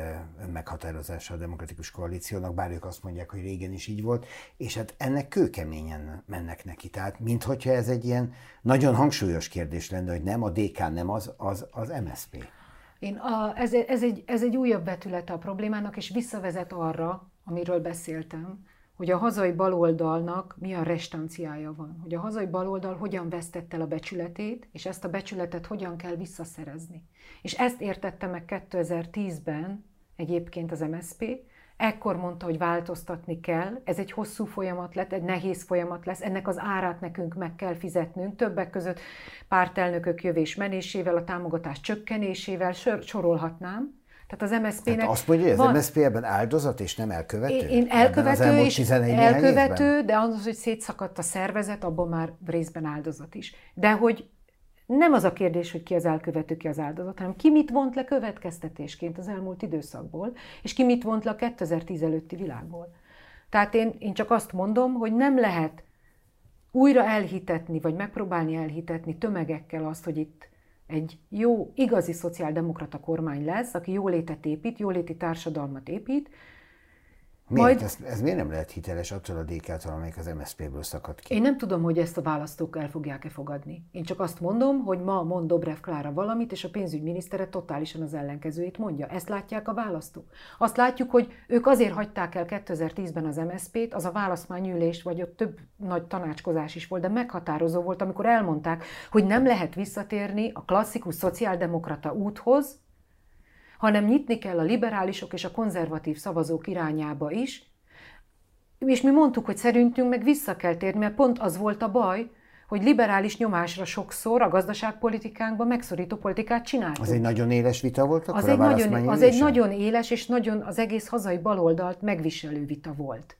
meghatározása a demokratikus koalíciónak, bár ők azt mondják, hogy régen is így volt, és hát ennek kőkeményen mennek neki. Tehát, minthogyha ez egy ilyen nagyon hangsúlyos kérdés lenne, hogy nem a DK, nem az, az, az MSZP. Én a, ez, ez, egy, ez egy újabb vetülete a problémának, és visszavezet arra, amiről beszéltem, hogy a hazai baloldalnak milyen restanciája van, hogy a hazai baloldal hogyan vesztette el a becsületét, és ezt a becsületet hogyan kell visszaszerezni. És ezt értette meg 2010-ben egyébként az MSP, ekkor mondta, hogy változtatni kell, ez egy hosszú folyamat lett, egy nehéz folyamat lesz, ennek az árát nekünk meg kell fizetnünk, többek között pártelnökök jövés menésével, a támogatás csökkenésével, sorolhatnám, tehát az MSZP-nek... Hát azt mondja, hogy az van... MSZP ebben áldozat és nem elkövető? Én elkövető és elkövető, de az, hogy szétszakadt a szervezet, abban már részben áldozat is. De hogy nem az a kérdés, hogy ki az elkövető, ki az áldozat, hanem ki mit vont le következtetésként az elmúlt időszakból, és ki mit vont le a 2010 előtti világból. Tehát én, én csak azt mondom, hogy nem lehet újra elhitetni, vagy megpróbálni elhitetni tömegekkel azt, hogy itt egy jó, igazi szociáldemokrata kormány lesz, aki jólétet épít, jóléti társadalmat épít, Miért? Majd... Ez, ez miért nem lehet hiteles attól a DK-tól, amelyik az MSZP-ből szakad ki? Én nem tudom, hogy ezt a választók el fogják-e fogadni. Én csak azt mondom, hogy ma mond Dobrev Klára valamit, és a pénzügyminisztere totálisan az ellenkezőjét mondja. Ezt látják a választók. Azt látjuk, hogy ők azért hagyták el 2010-ben az MSZP-t, az a választmányülés, vagy ott több nagy tanácskozás is volt, de meghatározó volt, amikor elmondták, hogy nem lehet visszatérni a klasszikus szociáldemokrata úthoz, hanem nyitni kell a liberálisok és a konzervatív szavazók irányába is, és mi mondtuk, hogy szerintünk meg vissza kell térni, mert pont az volt a baj, hogy liberális nyomásra sokszor a gazdaságpolitikánkban megszorító politikát csináltunk. Az egy nagyon éles vita volt akkor az egy, nagyon, az egy nagyon éles és nagyon az egész hazai baloldalt megviselő vita volt.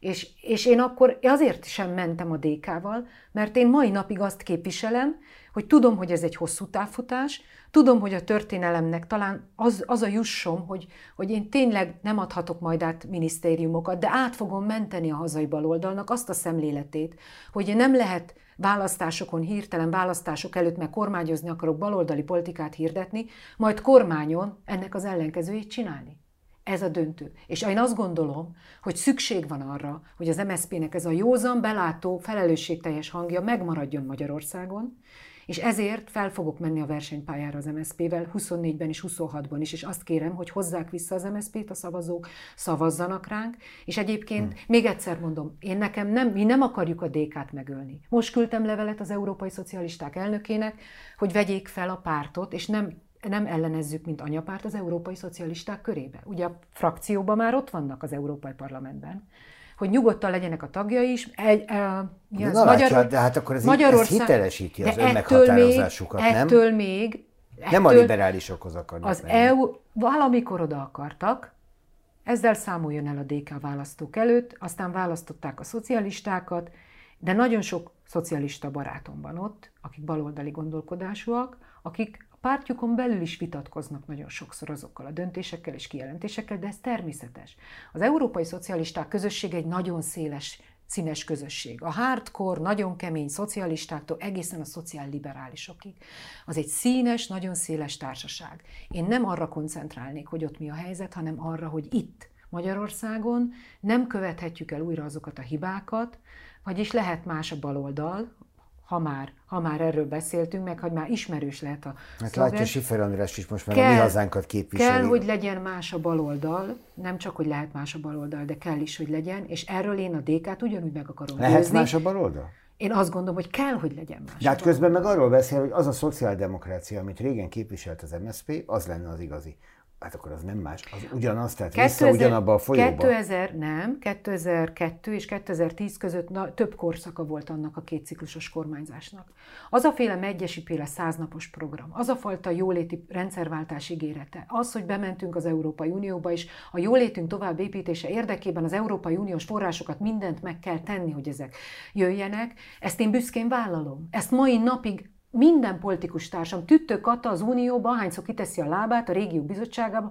És, és én akkor azért sem mentem a DK-val, mert én mai napig azt képviselem, hogy tudom, hogy ez egy hosszú távfutás, tudom, hogy a történelemnek talán az, az a jussom, hogy, hogy én tényleg nem adhatok majd át minisztériumokat, de át fogom menteni a hazai baloldalnak azt a szemléletét, hogy nem lehet választásokon, hirtelen választások előtt, meg kormányozni akarok baloldali politikát hirdetni, majd kormányon ennek az ellenkezőjét csinálni. Ez a döntő. És én azt gondolom, hogy szükség van arra, hogy az MSZP-nek ez a józan, belátó, felelősségteljes hangja megmaradjon Magyarországon, és ezért fel fogok menni a versenypályára az MSZP-vel 24-ben és 26-ban is, és azt kérem, hogy hozzák vissza az MSZP-t a szavazók, szavazzanak ránk, és egyébként hmm. még egyszer mondom, én nekem nem, mi nem akarjuk a DK-t megölni. Most küldtem levelet az Európai Szocialisták elnökének, hogy vegyék fel a pártot, és nem nem ellenezzük, mint anyapárt az európai szocialisták körébe. Ugye a frakcióban már ott vannak az Európai Parlamentben hogy nyugodtan legyenek a tagjai is. Egy, e, mi az, Na, Magyar, látja, de hát akkor ez, Magyarország, ez hitelesíti az önmeghatározásukat, még, nem? Ettől még... Ettől, nem a liberálisokhoz akarnak Az menni. EU valamikor oda akartak, ezzel számoljon el a DK választók előtt, aztán választották a szocialistákat, de nagyon sok szocialista barátom van ott, akik baloldali gondolkodásúak, akik pártjukon belül is vitatkoznak nagyon sokszor azokkal a döntésekkel és kijelentésekkel, de ez természetes. Az európai szocialisták közösség egy nagyon széles színes közösség. A hardcore, nagyon kemény szocialistáktól egészen a szociálliberálisokig. Az egy színes, nagyon széles társaság. Én nem arra koncentrálnék, hogy ott mi a helyzet, hanem arra, hogy itt, Magyarországon nem követhetjük el újra azokat a hibákat, vagyis lehet más a baloldal, ha már, ha már erről beszéltünk, meg hogy már ismerős lehet a Hát szolgált. látja Sifer András is most már kell, a mi hazánkat képviseli. Kell, hogy legyen más a baloldal, nem csak, hogy lehet más a baloldal, de kell is, hogy legyen, és erről én a DK-t ugyanúgy meg akarom Lehet győzni. más a baloldal? Én azt gondolom, hogy kell, hogy legyen más. De hát közben meg arról beszél, hogy az a szociáldemokrácia, amit régen képviselt az MSZP, az lenne az igazi. Hát akkor az nem más, az ugyanaz, tehát 2000, vissza ugyanabba a folyóba. 2000, nem, 2002 és 2010 között na, több korszaka volt annak a kétciklusos kormányzásnak. Az a féle megyesipéle száznapos program, az a fajta jóléti rendszerváltás ígérete, az, hogy bementünk az Európai Unióba, és a jólétünk tovább építése érdekében az Európai Uniós forrásokat mindent meg kell tenni, hogy ezek jöjjenek, ezt én büszkén vállalom. Ezt mai napig minden politikus társam, Tüttő Kata az Unióban, hányszor kiteszi a lábát a régió bizottságában,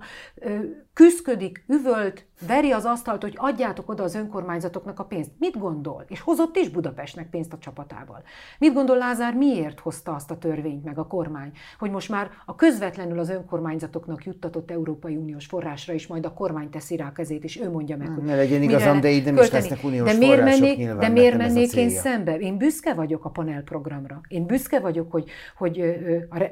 küszködik, üvölt, veri az asztalt, hogy adjátok oda az önkormányzatoknak a pénzt. Mit gondol? És hozott is Budapestnek pénzt a csapatával. Mit gondol Lázár, miért hozta azt a törvényt meg a kormány, hogy most már a közvetlenül az önkormányzatoknak juttatott Európai Uniós forrásra is majd a kormány teszi rá a kezét, és ő mondja meg, hogy ne legyen igazam, de így nem is lesznek uniós de miért mennék, De miért mennék én szembe? Én büszke vagyok a panel programra. Én büszke vagyok hogy, hogy,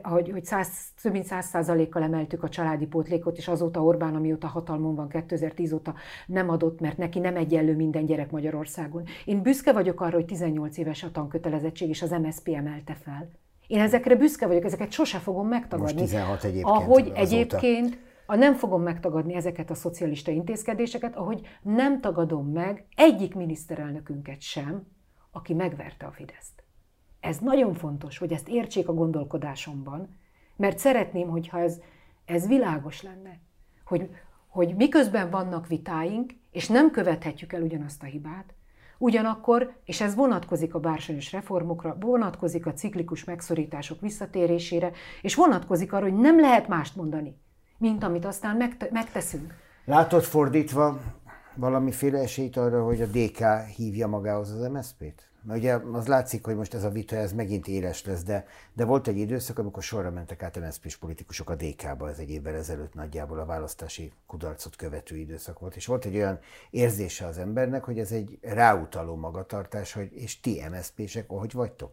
hogy, hogy 100, több mint száz százalékkal emeltük a családi pótlékot, és azóta Orbán, amióta hatalmon van 2010 óta nem adott, mert neki nem egyenlő minden gyerek Magyarországon. Én büszke vagyok arra, hogy 18 éves a tankötelezettség, és az MSZP emelte fel. Én ezekre büszke vagyok, ezeket sose fogom megtagadni. Most 16 egyébként. Ahogy azóta. egyébként a nem fogom megtagadni ezeket a szocialista intézkedéseket, ahogy nem tagadom meg egyik miniszterelnökünket sem, aki megverte a Fideszt. Ez nagyon fontos, hogy ezt értsék a gondolkodásomban, mert szeretném, hogyha ez, ez világos lenne, hogy, hogy miközben vannak vitáink, és nem követhetjük el ugyanazt a hibát, Ugyanakkor, és ez vonatkozik a bársonyos reformokra, vonatkozik a ciklikus megszorítások visszatérésére, és vonatkozik arra, hogy nem lehet mást mondani, mint amit aztán megteszünk. Látod fordítva valamiféle esélyt arra, hogy a DK hívja magához az MSZP-t? Mert ugye az látszik, hogy most ez a vita ez megint éles lesz, de, de volt egy időszak, amikor sorra mentek át MSZP-s politikusok a DK-ba, ez egy évvel ezelőtt nagyjából a választási kudarcot követő időszak volt, és volt egy olyan érzése az embernek, hogy ez egy ráutaló magatartás, hogy és ti MSZP-sek, ahogy vagytok?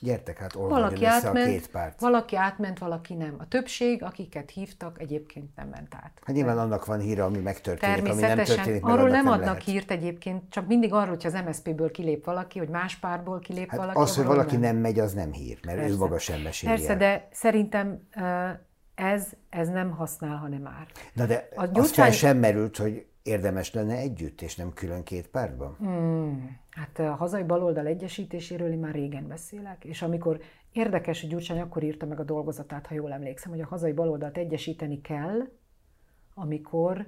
Gyertek hát, valaki átment, a két párt. Valaki átment, valaki nem. A többség, akiket hívtak, egyébként nem ment át. Hát nyilván annak van híre, ami megtörténik, ami nem történik meg, Arról nem, nem adnak lehet. hírt egyébként, csak mindig arról, hogyha az MSZP-ből kilép valaki, hogy más párból kilép hát valaki. Az, hogy valaki nem. nem megy, az nem hír, mert Persze. ő maga sem meséli Persze, el. de szerintem ez, ez nem használ, hanem már. Na de a gyurcsány... azt fel sem merült, hogy érdemes lenne együtt, és nem külön két pártban? Hmm. Hát a hazai baloldal egyesítéséről én már régen beszélek, és amikor érdekes, hogy Gyurcsány akkor írta meg a dolgozatát, ha jól emlékszem, hogy a hazai baloldalt egyesíteni kell, amikor,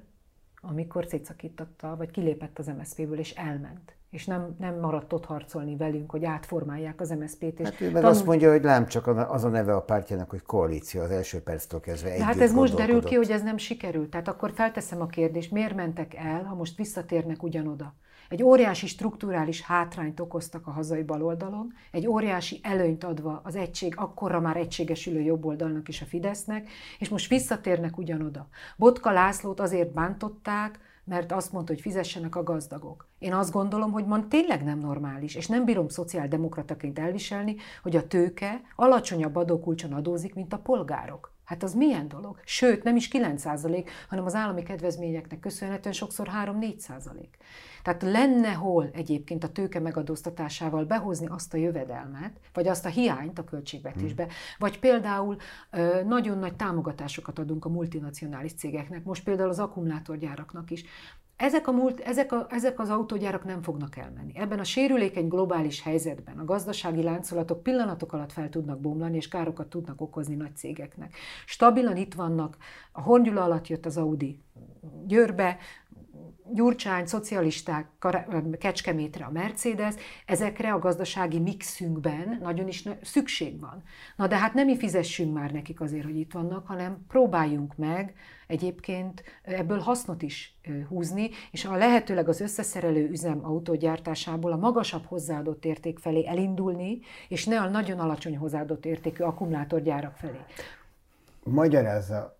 amikor szétszakította, vagy kilépett az MSZP-ből, és elment és nem, nem maradt ott harcolni velünk, hogy átformálják az MSZP-t. Hát ő meg tanul... azt mondja, hogy lám csak az a neve a pártjának, hogy koalíció az első perctől kezdve együtt Hát ez most derül ki, hogy ez nem sikerült. Tehát akkor felteszem a kérdést, miért mentek el, ha most visszatérnek ugyanoda? Egy óriási strukturális hátrányt okoztak a hazai baloldalon, egy óriási előnyt adva az egység, akkorra már egységesülő jobboldalnak és a Fidesznek, és most visszatérnek ugyanoda. Botka Lászlót azért bántották, mert azt mondta, hogy fizessenek a gazdagok. Én azt gondolom, hogy man tényleg nem normális, és nem bírom szociáldemokrataként elviselni, hogy a tőke alacsonyabb adókulcson adózik, mint a polgárok. Hát az milyen dolog? Sőt, nem is 9%, hanem az állami kedvezményeknek köszönhetően sokszor 3-4%. Tehát lenne hol egyébként a tőke megadóztatásával behozni azt a jövedelmet, vagy azt a hiányt a költségvetésbe, hmm. vagy például nagyon nagy támogatásokat adunk a multinacionális cégeknek, most például az akkumulátorgyáraknak is. Ezek, a múlt, ezek, a, ezek az autógyárak nem fognak elmenni. Ebben a sérülékeny globális helyzetben a gazdasági láncolatok pillanatok alatt fel tudnak bomlani, és károkat tudnak okozni nagy cégeknek. Stabilan itt vannak, a Horngyula alatt jött az Audi Győrbe, Gyurcsány, szocialisták, Kecskemétre a Mercedes, ezekre a gazdasági mixünkben nagyon is szükség van. Na de hát nem mi fizessünk már nekik azért, hogy itt vannak, hanem próbáljunk meg egyébként ebből hasznot is húzni, és a lehetőleg az összeszerelő üzem autógyártásából a magasabb hozzáadott érték felé elindulni, és ne a nagyon alacsony hozzáadott értékű akkumulátorgyárak felé. Magyarázza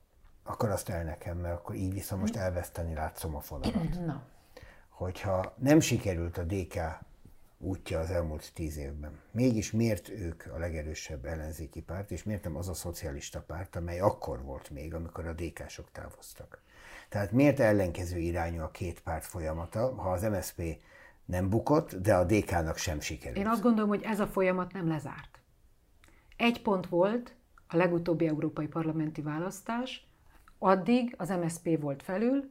akkor azt el nekem, mert akkor így viszont most elveszteni látszom a fonalat. Na. Hogyha nem sikerült a DK útja az elmúlt tíz évben, mégis miért ők a legerősebb ellenzéki párt, és miért nem az a szocialista párt, amely akkor volt még, amikor a DK-sok távoztak? Tehát miért ellenkező irányú a két párt folyamata, ha az MSP nem bukott, de a DK-nak sem sikerült? Én azt gondolom, hogy ez a folyamat nem lezárt. Egy pont volt a legutóbbi európai parlamenti választás, Addig az MSP volt felül,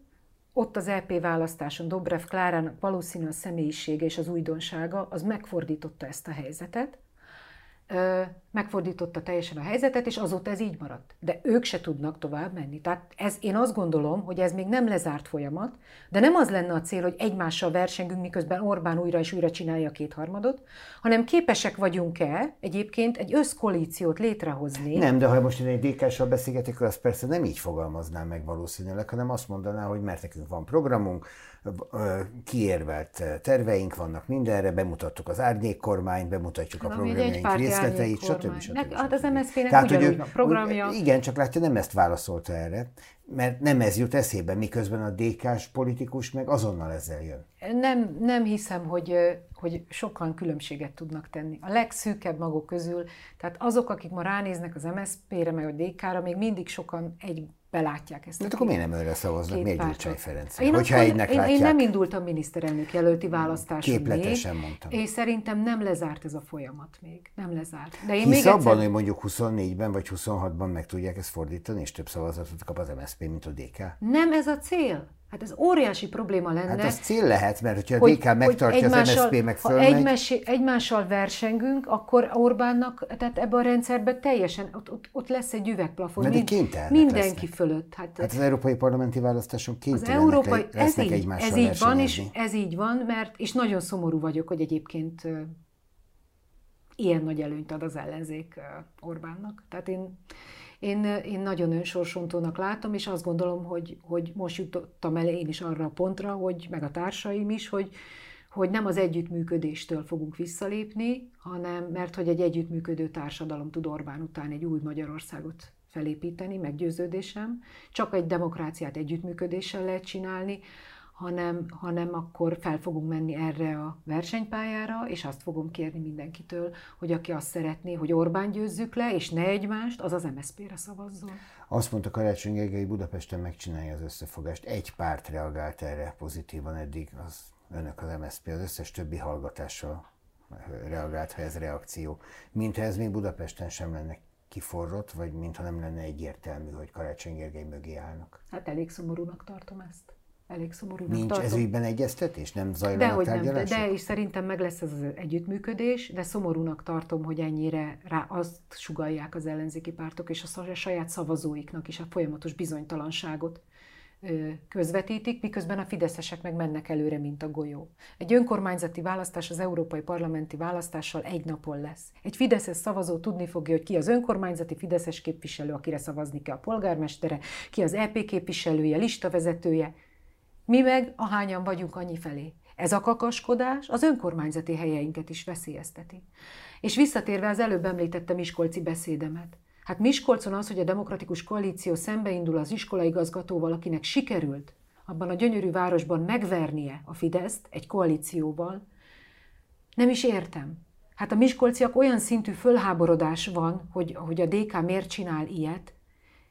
ott az EP választáson Dobrev Klárának valószínű a személyisége és az újdonsága, az megfordította ezt a helyzetet, megfordította teljesen a helyzetet, és azóta ez így maradt. De ők se tudnak tovább menni. Tehát ez, én azt gondolom, hogy ez még nem lezárt folyamat, de nem az lenne a cél, hogy egymással versengünk, miközben Orbán újra és újra csinálja a kétharmadot, hanem képesek vagyunk-e egyébként egy összkoalíciót létrehozni. Nem, de ha most én egy DK-sal beszélgetek, az persze nem így fogalmaznám meg valószínűleg, hanem azt mondaná, hogy mert nekünk van programunk, kiérvelt terveink vannak mindenre, bemutattuk az árnyék kormányt, bemutatjuk a programjaink részleteit. stb. stb. Hát az MSZP-nek ugyanúgy van programja. Igen, csak látja, nem ezt válaszolta erre, mert nem ez jut eszébe, miközben a DK-s politikus meg azonnal ezzel jön. Nem, nem hiszem, hogy, hogy sokan különbséget tudnak tenni. A legszűkebb maguk közül, tehát azok, akik ma ránéznek az MSZP-re, meg a DK-ra, még mindig sokan egy belátják ezt. De akkor miért nem őre szavaznak? Miért Gyurcsány Ferenc? Én, Hogyha akkor, én, én nem indultam miniszterelnök jelölti választáson Képletesen még, mondtam. És szerintem nem lezárt ez a folyamat még. Nem lezárt. De én Hisz még abban, egyszer... hogy mondjuk 24-ben vagy 26-ban meg tudják ezt fordítani, és több szavazatot kap az MSZP, mint a DK? Nem ez a cél. Hát ez óriási probléma lenne. Hát az cél lehet, mert hogyha a DK hogy, megtartja hogy az MSZP meg fölmegy... Ha egymás, egymással versengünk, akkor Orbánnak, tehát ebben a rendszerben teljesen, ott, ott, ott lesz egy üvegplafon. Mind, mindenki lesznek. fölött. Hát, hát az európai parlamenti választáson kénytelenek az európai, ez így, egymással ez így van, és ez így van, mert, és nagyon szomorú vagyok, hogy egyébként uh, ilyen nagy előnyt ad az ellenzék uh, Orbánnak. Tehát én én, én nagyon önsorsontónak látom, és azt gondolom, hogy, hogy most jutottam el én is arra a pontra, hogy meg a társaim is, hogy, hogy nem az együttműködéstől fogunk visszalépni, hanem mert hogy egy együttműködő társadalom tud Orbán után egy új Magyarországot felépíteni, meggyőződésem. Csak egy demokráciát együttműködéssel lehet csinálni, hanem, hanem akkor fel fogunk menni erre a versenypályára, és azt fogom kérni mindenkitől, hogy aki azt szeretné, hogy Orbán győzzük le, és ne egymást, az az MSZP-re szavazzon. Azt mondta Karácsony Gergely, Budapesten megcsinálja az összefogást. Egy párt reagált erre pozitívan eddig, az önök az MSZP, az összes többi hallgatással reagált, ha ez reakció. Mintha ez még Budapesten sem lenne kiforrott, vagy mintha nem lenne egyértelmű, hogy Karácsony Gergely mögé állnak. Hát elég szomorúnak tartom ezt elég szomorúnak Nincs tartom. ez ügyben egyeztetés? Nem zajlanak hogy nem, de, de és szerintem meg lesz ez az együttműködés, de szomorúnak tartom, hogy ennyire rá azt sugalják az ellenzéki pártok, és a saját szavazóiknak is a folyamatos bizonytalanságot közvetítik, miközben a fideszesek meg mennek előre, mint a golyó. Egy önkormányzati választás az európai parlamenti választással egy napon lesz. Egy fideszes szavazó tudni fogja, hogy ki az önkormányzati fideszes képviselő, akire szavazni kell a polgármestere, ki az EP képviselője, listavezetője, mi meg ahányan vagyunk annyi felé. Ez a kakaskodás az önkormányzati helyeinket is veszélyezteti. És visszatérve az előbb említette Miskolci beszédemet. Hát Miskolcon az, hogy a demokratikus koalíció szembeindul az iskolaigazgatóval, akinek sikerült abban a gyönyörű városban megvernie a Fideszt egy koalícióval, nem is értem. Hát a miskolciak olyan szintű fölháborodás van, hogy, hogy a DK miért csinál ilyet.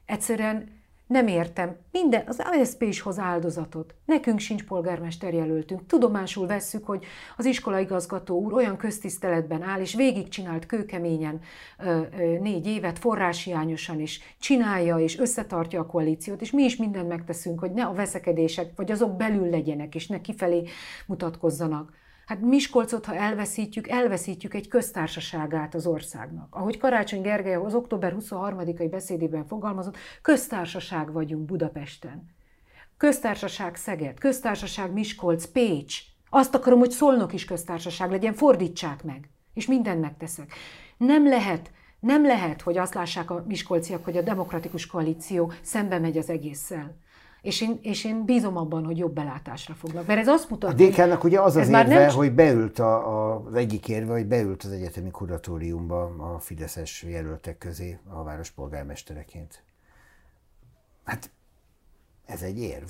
Egyszerűen nem értem. Minden, az ASZP is hoz áldozatot. Nekünk sincs polgármester jelöltünk. Tudomásul vesszük, hogy az iskolaigazgató úr olyan köztiszteletben áll, és végigcsinált kőkeményen ö, ö, négy évet, forráshiányosan is csinálja, és összetartja a koalíciót, és mi is mindent megteszünk, hogy ne a veszekedések, vagy azok belül legyenek, és ne kifelé mutatkozzanak. Hát Miskolcot, ha elveszítjük, elveszítjük egy köztársaságát az országnak. Ahogy Karácsony Gergely az október 23-ai beszédében fogalmazott, köztársaság vagyunk Budapesten. Köztársaság Szeged, köztársaság Miskolc, Pécs. Azt akarom, hogy Szolnok is köztársaság legyen, fordítsák meg. És mindent megteszek. Nem lehet, nem lehet, hogy azt lássák a miskolciak, hogy a demokratikus koalíció szembe megy az egésszel és én, és én bízom abban, hogy jobb belátásra fognak. Mert ez azt mutatja, A DK-nak ugye az az érve, nem... hogy beült a, a, az egyik érve, hogy beült az egyetemi kuratóriumba a fideszes jelöltek közé a város polgármestereként. Hát ez egy érv.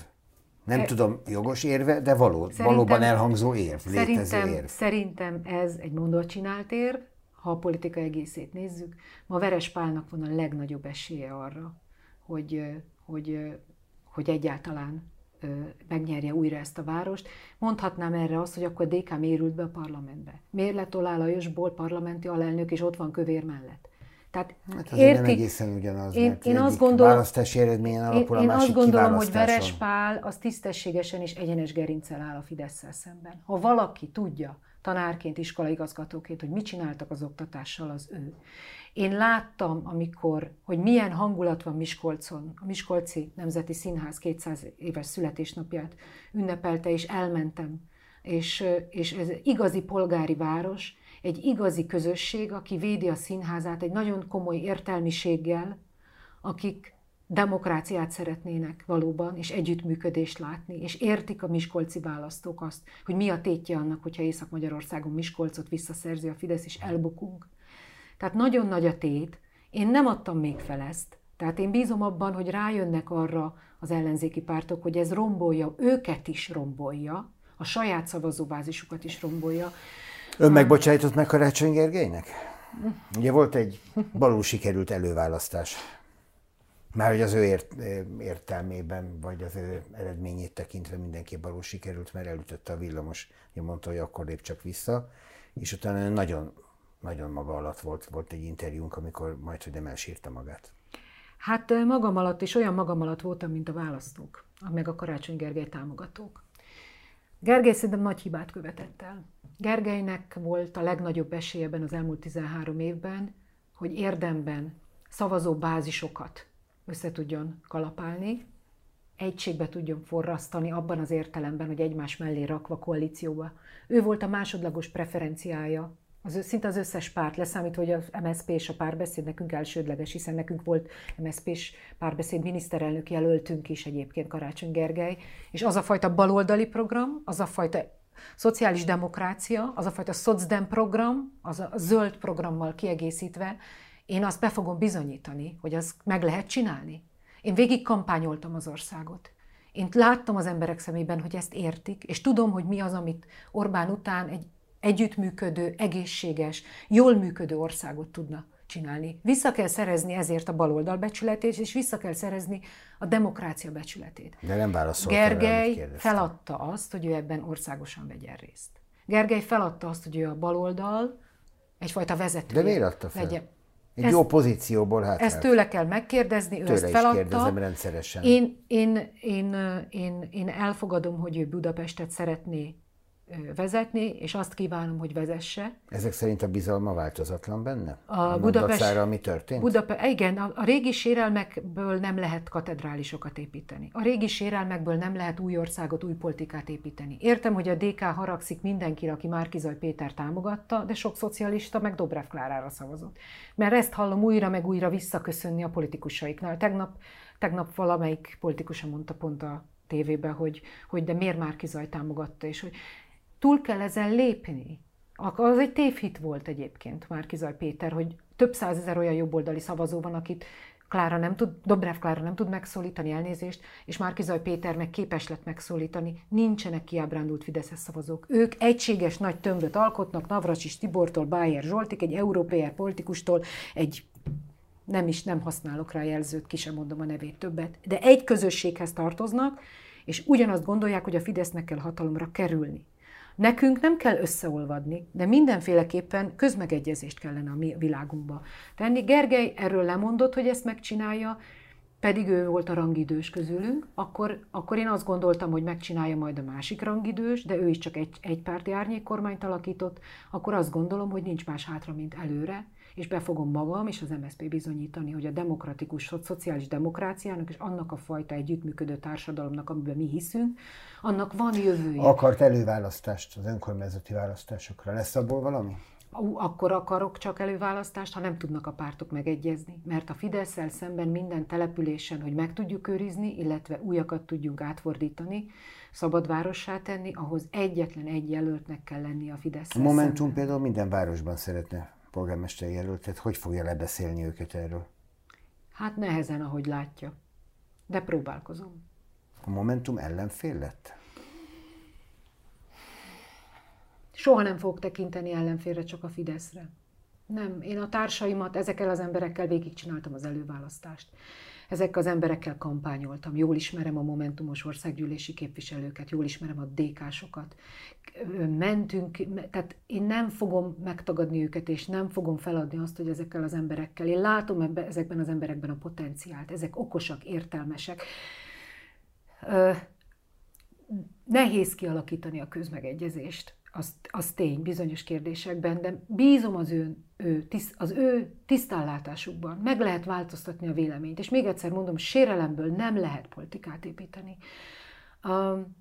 Nem e... tudom, jogos érve, de való, valóban elhangzó érv, létező szerintem, érv. Szerintem ez egy mondat csinált érv, ha a politika egészét nézzük. Ma Veres Pálnak van a legnagyobb esélye arra, hogy, hogy hogy egyáltalán megnyerje újra ezt a várost. Mondhatnám erre azt, hogy akkor DK mérült be a parlamentbe. Miért lett Olá Lajosból parlamenti alelnök, és ott van kövér mellett? Tehát hát érti, nem egészen ugyanaz, én, én azt gondolom, választási eredményen alapul én, én azt gondolom, hogy Veres Pál az tisztességesen és egyenes gerincel áll a fidesz szemben. Ha valaki tudja tanárként, iskolaigazgatóként, hogy mit csináltak az oktatással, az ő. Én láttam, amikor, hogy milyen hangulat van Miskolcon. A Miskolci Nemzeti Színház 200 éves születésnapját ünnepelte, és elmentem. És, és ez igazi polgári város, egy igazi közösség, aki védi a színházát egy nagyon komoly értelmiséggel, akik demokráciát szeretnének valóban, és együttműködést látni, és értik a miskolci választók azt, hogy mi a tétje annak, hogyha Észak-Magyarországon Miskolcot visszaszerzi a Fidesz, és elbukunk. Tehát nagyon nagy a tét. Én nem adtam még fel ezt. Tehát én bízom abban, hogy rájönnek arra az ellenzéki pártok, hogy ez rombolja, őket is rombolja, a saját szavazóbázisukat is rombolja. Ön megbocsájtott meg Karácsony Gergelynek? Ugye volt egy balul sikerült előválasztás. Már hogy az ő ért, értelmében, vagy az ő eredményét tekintve mindenki balul sikerült, mert elütötte a villamos, hogy mondta, hogy akkor lép csak vissza, és utána nagyon, nagyon maga alatt volt, volt egy interjúnk, amikor majd, hogy nem elsírta magát. Hát magam alatt is olyan magam alatt voltam, mint a választók, meg a Karácsony Gergely támogatók. Gergely szerintem nagy hibát követett el. Gergelynek volt a legnagyobb esélye ebben az elmúlt 13 évben, hogy érdemben szavazó bázisokat össze tudjon kalapálni, egységbe tudjon forrasztani abban az értelemben, hogy egymás mellé rakva koalícióba. Ő volt a másodlagos preferenciája az, szinte az összes párt, leszámítva, hogy az MSZP és a párbeszéd nekünk elsődleges, hiszen nekünk volt MSZP és párbeszéd miniszterelnök jelöltünk is egyébként Karácsony Gergely, és az a fajta baloldali program, az a fajta szociális demokrácia, az a fajta szocdem program, az a zöld programmal kiegészítve, én azt be fogom bizonyítani, hogy azt meg lehet csinálni. Én végig kampányoltam az országot. Én láttam az emberek szemében, hogy ezt értik, és tudom, hogy mi az, amit Orbán után egy együttműködő, egészséges, jól működő országot tudna csinálni. Vissza kell szerezni ezért a baloldal becsületét, és vissza kell szerezni a demokrácia becsületét. De nem válaszolt Gergely feladta azt, hogy ő ebben országosan vegyen részt. Gergely feladta azt, hogy ő a baloldal egyfajta vezető. De miért adta fel? Legyen. Egy ezt, jó pozícióból hát. Ezt tőle kell megkérdezni, ő tőle ezt feladta. is kérdezem rendszeresen. Én, én, én, én, én elfogadom, hogy ő Budapestet szeretné vezetni, és azt kívánom, hogy vezesse. Ezek szerint a bizalma változatlan benne? A, a Budapest, mi történt? Budape, igen, a, a régi sérelmekből nem lehet katedrálisokat építeni. A régi sérelmekből nem lehet új országot, új politikát építeni. Értem, hogy a DK haragszik mindenkire, aki Márkizaj Péter támogatta, de sok szocialista meg Dobrev Klárára szavazott. Mert ezt hallom újra meg újra visszaköszönni a politikusaiknál. Tegnap, tegnap valamelyik politikusa mondta pont a tévében, hogy, hogy de miért Márkizaj támogatta, és hogy túl kell ezen lépni. Az egy tévhit volt egyébként Márkizaj Péter, hogy több százezer olyan jobboldali szavazó van, akit Klára nem tud, Dobrev Klára nem tud megszólítani elnézést, és Márkizaj Péter meg képes lett megszólítani. Nincsenek kiábrándult Fideszes szavazók. Ők egységes nagy tömböt alkotnak, Navracsis Tibortól, Bájer Zsoltik, egy európai politikustól, egy nem is nem használok rá jelzőt, ki sem mondom a nevét többet, de egy közösséghez tartoznak, és ugyanazt gondolják, hogy a Fidesznek kell hatalomra kerülni. Nekünk nem kell összeolvadni, de mindenféleképpen közmegegyezést kellene a mi világunkba tenni. Gergely erről lemondott, hogy ezt megcsinálja, pedig ő volt a rangidős közülünk, akkor, akkor én azt gondoltam, hogy megcsinálja majd a másik rangidős, de ő is csak egy, egy párti árnyékkormányt alakított, akkor azt gondolom, hogy nincs más hátra, mint előre, és be fogom magam és az MSZP bizonyítani, hogy a demokratikus, a szociális demokráciának és annak a fajta együttműködő társadalomnak, amiben mi hiszünk, annak van jövője. Akart előválasztást az önkormányzati választásokra. Lesz abból valami? akkor akarok csak előválasztást, ha nem tudnak a pártok megegyezni. Mert a fidesz szemben minden településen, hogy meg tudjuk őrizni, illetve újakat tudjunk átfordítani, szabadvárossá tenni, ahhoz egyetlen egy jelöltnek kell lenni a fidesz A Momentum szemben. például minden városban szeretne polgármester jelöltet, hogy fogja lebeszélni őket erről? Hát nehezen, ahogy látja. De próbálkozom. A Momentum ellenfél lett? Soha nem fog tekinteni ellenfélre, csak a Fideszre. Nem, én a társaimat ezekkel az emberekkel végigcsináltam az előválasztást. Ezekkel az emberekkel kampányoltam. Jól ismerem a Momentumos országgyűlési képviselőket, jól ismerem a DK-sokat. Mentünk, tehát én nem fogom megtagadni őket, és nem fogom feladni azt, hogy ezekkel az emberekkel. Én látom ebbe, ezekben az emberekben a potenciált. Ezek okosak, értelmesek. Nehéz kialakítani a közmegegyezést az, az tény bizonyos kérdésekben, de bízom az ő, ő, tiszt, az ő tisztállátásukban. Meg lehet változtatni a véleményt. És még egyszer mondom, sérelemből nem lehet politikát építeni. Um,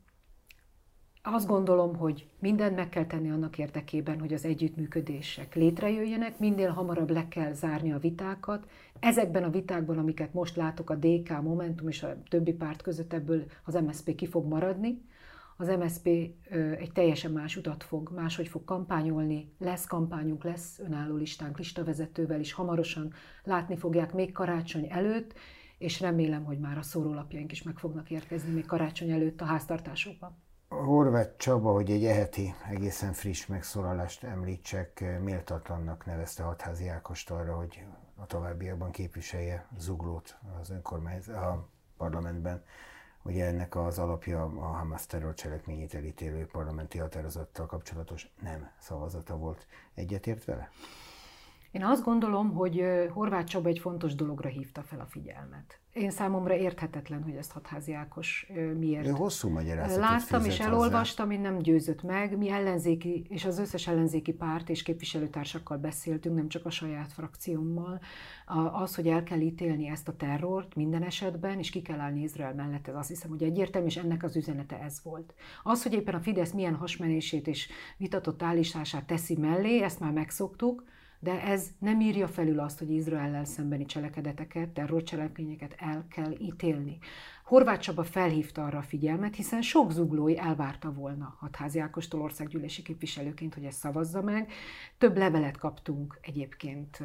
azt gondolom, hogy mindent meg kell tenni annak érdekében, hogy az együttműködések létrejöjjenek, minél hamarabb le kell zárni a vitákat. Ezekben a vitákban, amiket most látok, a DK, Momentum és a többi párt között ebből az MSZP ki fog maradni, az MSP egy teljesen más utat fog, máshogy fog kampányolni, lesz kampányunk, lesz önálló listánk, listavezetővel is hamarosan látni fogják még karácsony előtt, és remélem, hogy már a szórólapjaink is meg fognak érkezni még karácsony előtt a háztartásokban. Horváth Csaba, hogy egy eheti, egészen friss megszólalást említsek, méltatlannak nevezte Hatházi Ákost arra, hogy a továbbiakban képviselje Zuglót az önkormányzat, a parlamentben. Ugye ennek az alapja a Hamas terrorcselekményét elítélő parlamenti határozattal kapcsolatos nem szavazata volt. Egyetért vele? Én azt gondolom, hogy Horváth Csaba egy fontos dologra hívta fel a figyelmet. Én számomra érthetetlen, hogy ezt Hatházi Ákos miért. Ő hosszú magyarázatot Láttam és elolvastam, én nem győzött meg. Mi ellenzéki, és az összes ellenzéki párt és képviselőtársakkal beszéltünk, nem csak a saját frakciómmal. Az, hogy el kell ítélni ezt a terrort minden esetben, és ki kell állni Izrael mellett, ez azt hiszem, hogy egyértelmű, és ennek az üzenete ez volt. Az, hogy éppen a Fidesz milyen hasmenését és vitatott állítását teszi mellé, ezt már megszoktuk, de ez nem írja felül azt, hogy Izraellel szembeni cselekedeteket, terrorcselekményeket el kell ítélni. Horváth Csaba felhívta arra a figyelmet, hiszen sok zuglói elvárta volna Hatházi Ákostól országgyűlési képviselőként, hogy ezt szavazza meg. Több levelet kaptunk egyébként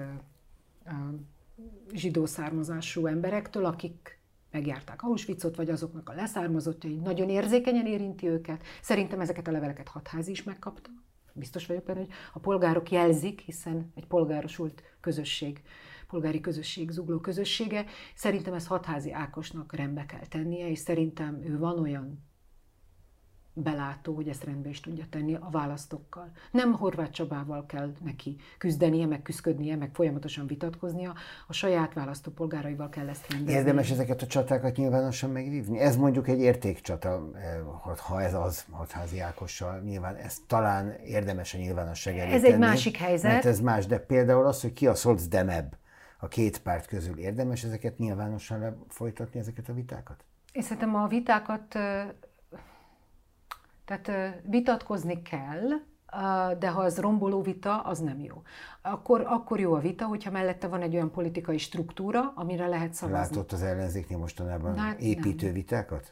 zsidó származású emberektől, akik megjárták Auschwitzot, vagy azoknak a leszármazottjai, nagyon érzékenyen érinti őket. Szerintem ezeket a leveleket Hatházi is megkapta biztos vagyok benne, hogy a polgárok jelzik, hiszen egy polgárosult közösség, polgári közösség, zugló közössége. Szerintem ezt hatházi Ákosnak rendbe kell tennie, és szerintem ő van olyan belátó, hogy ezt rendbe is tudja tenni a választókkal. Nem Horváth Csabával kell neki küzdenie, meg küzdködnie, meg folyamatosan vitatkoznia, a saját választópolgáraival kell ezt rendezni. Érdemes ezeket a csatákat nyilvánosan megvívni? Ez mondjuk egy értékcsata, eh, ha ez az hatházi Ákossal, nyilván ez talán érdemes a nyilvánosság elé Ez tenni, egy másik helyzet. Mert ez más, de például az, hogy ki a Demeb a két párt közül érdemes ezeket nyilvánosan folytatni, ezeket a vitákat? Én szerintem a vitákat tehát vitatkozni kell, de ha az romboló vita, az nem jó. Akkor, akkor jó a vita, hogyha mellette van egy olyan politikai struktúra, amire lehet szavazni. Látott az ellenzéknél mostanában hát, építő nem. vitákat?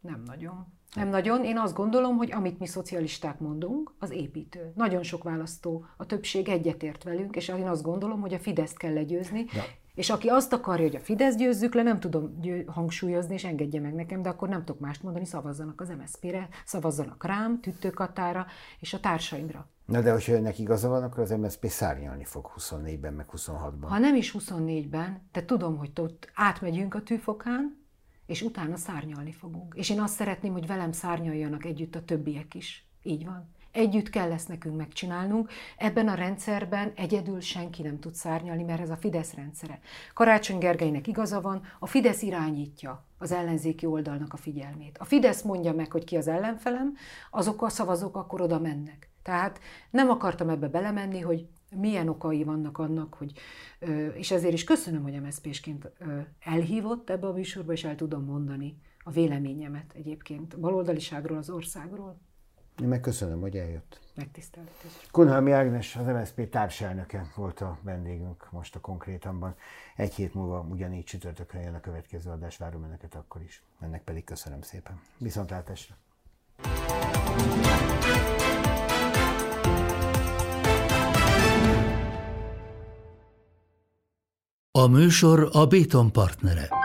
Nem nagyon. Nem nagyon. Én azt gondolom, hogy amit mi szocialisták mondunk, az építő. Nagyon sok választó, a többség egyetért velünk, és én azt gondolom, hogy a Fideszt kell legyőzni, ja. És aki azt akarja, hogy a Fidesz győzzük le, nem tudom hangsúlyozni, és engedje meg nekem, de akkor nem tudok mást mondani, szavazzanak az MSZP-re, szavazzanak rám, Tüttőkatára és a társaimra. Na de hogyha önnek igaza van, akkor az MSZP szárnyalni fog 24-ben, meg 26-ban. Ha nem is 24-ben, de tudom, hogy ott átmegyünk a tűfokán, és utána szárnyalni fogunk. És én azt szeretném, hogy velem szárnyaljanak együtt a többiek is. Így van. Együtt kell ezt nekünk megcsinálnunk. Ebben a rendszerben egyedül senki nem tud szárnyalni, mert ez a Fidesz rendszere. Karácsony Gergelynek igaza van, a Fidesz irányítja az ellenzéki oldalnak a figyelmét. A Fidesz mondja meg, hogy ki az ellenfelem, azok a szavazók akkor oda mennek. Tehát nem akartam ebbe belemenni, hogy milyen okai vannak annak, hogy, és ezért is köszönöm, hogy MSZP-sként elhívott ebbe a műsorba, és el tudom mondani a véleményemet egyébként baloldaliságról, az országról. Én meg köszönöm, hogy eljött. Megtiszteltetés. Kunhalmi Ágnes, az MSZP társelnöke volt a vendégünk most a konkrétanban. Egy hét múlva ugyanígy csütörtökön jön a következő adás, várom önöket akkor is. Ennek pedig köszönöm szépen. Viszontlátásra! A műsor a Béton partnere.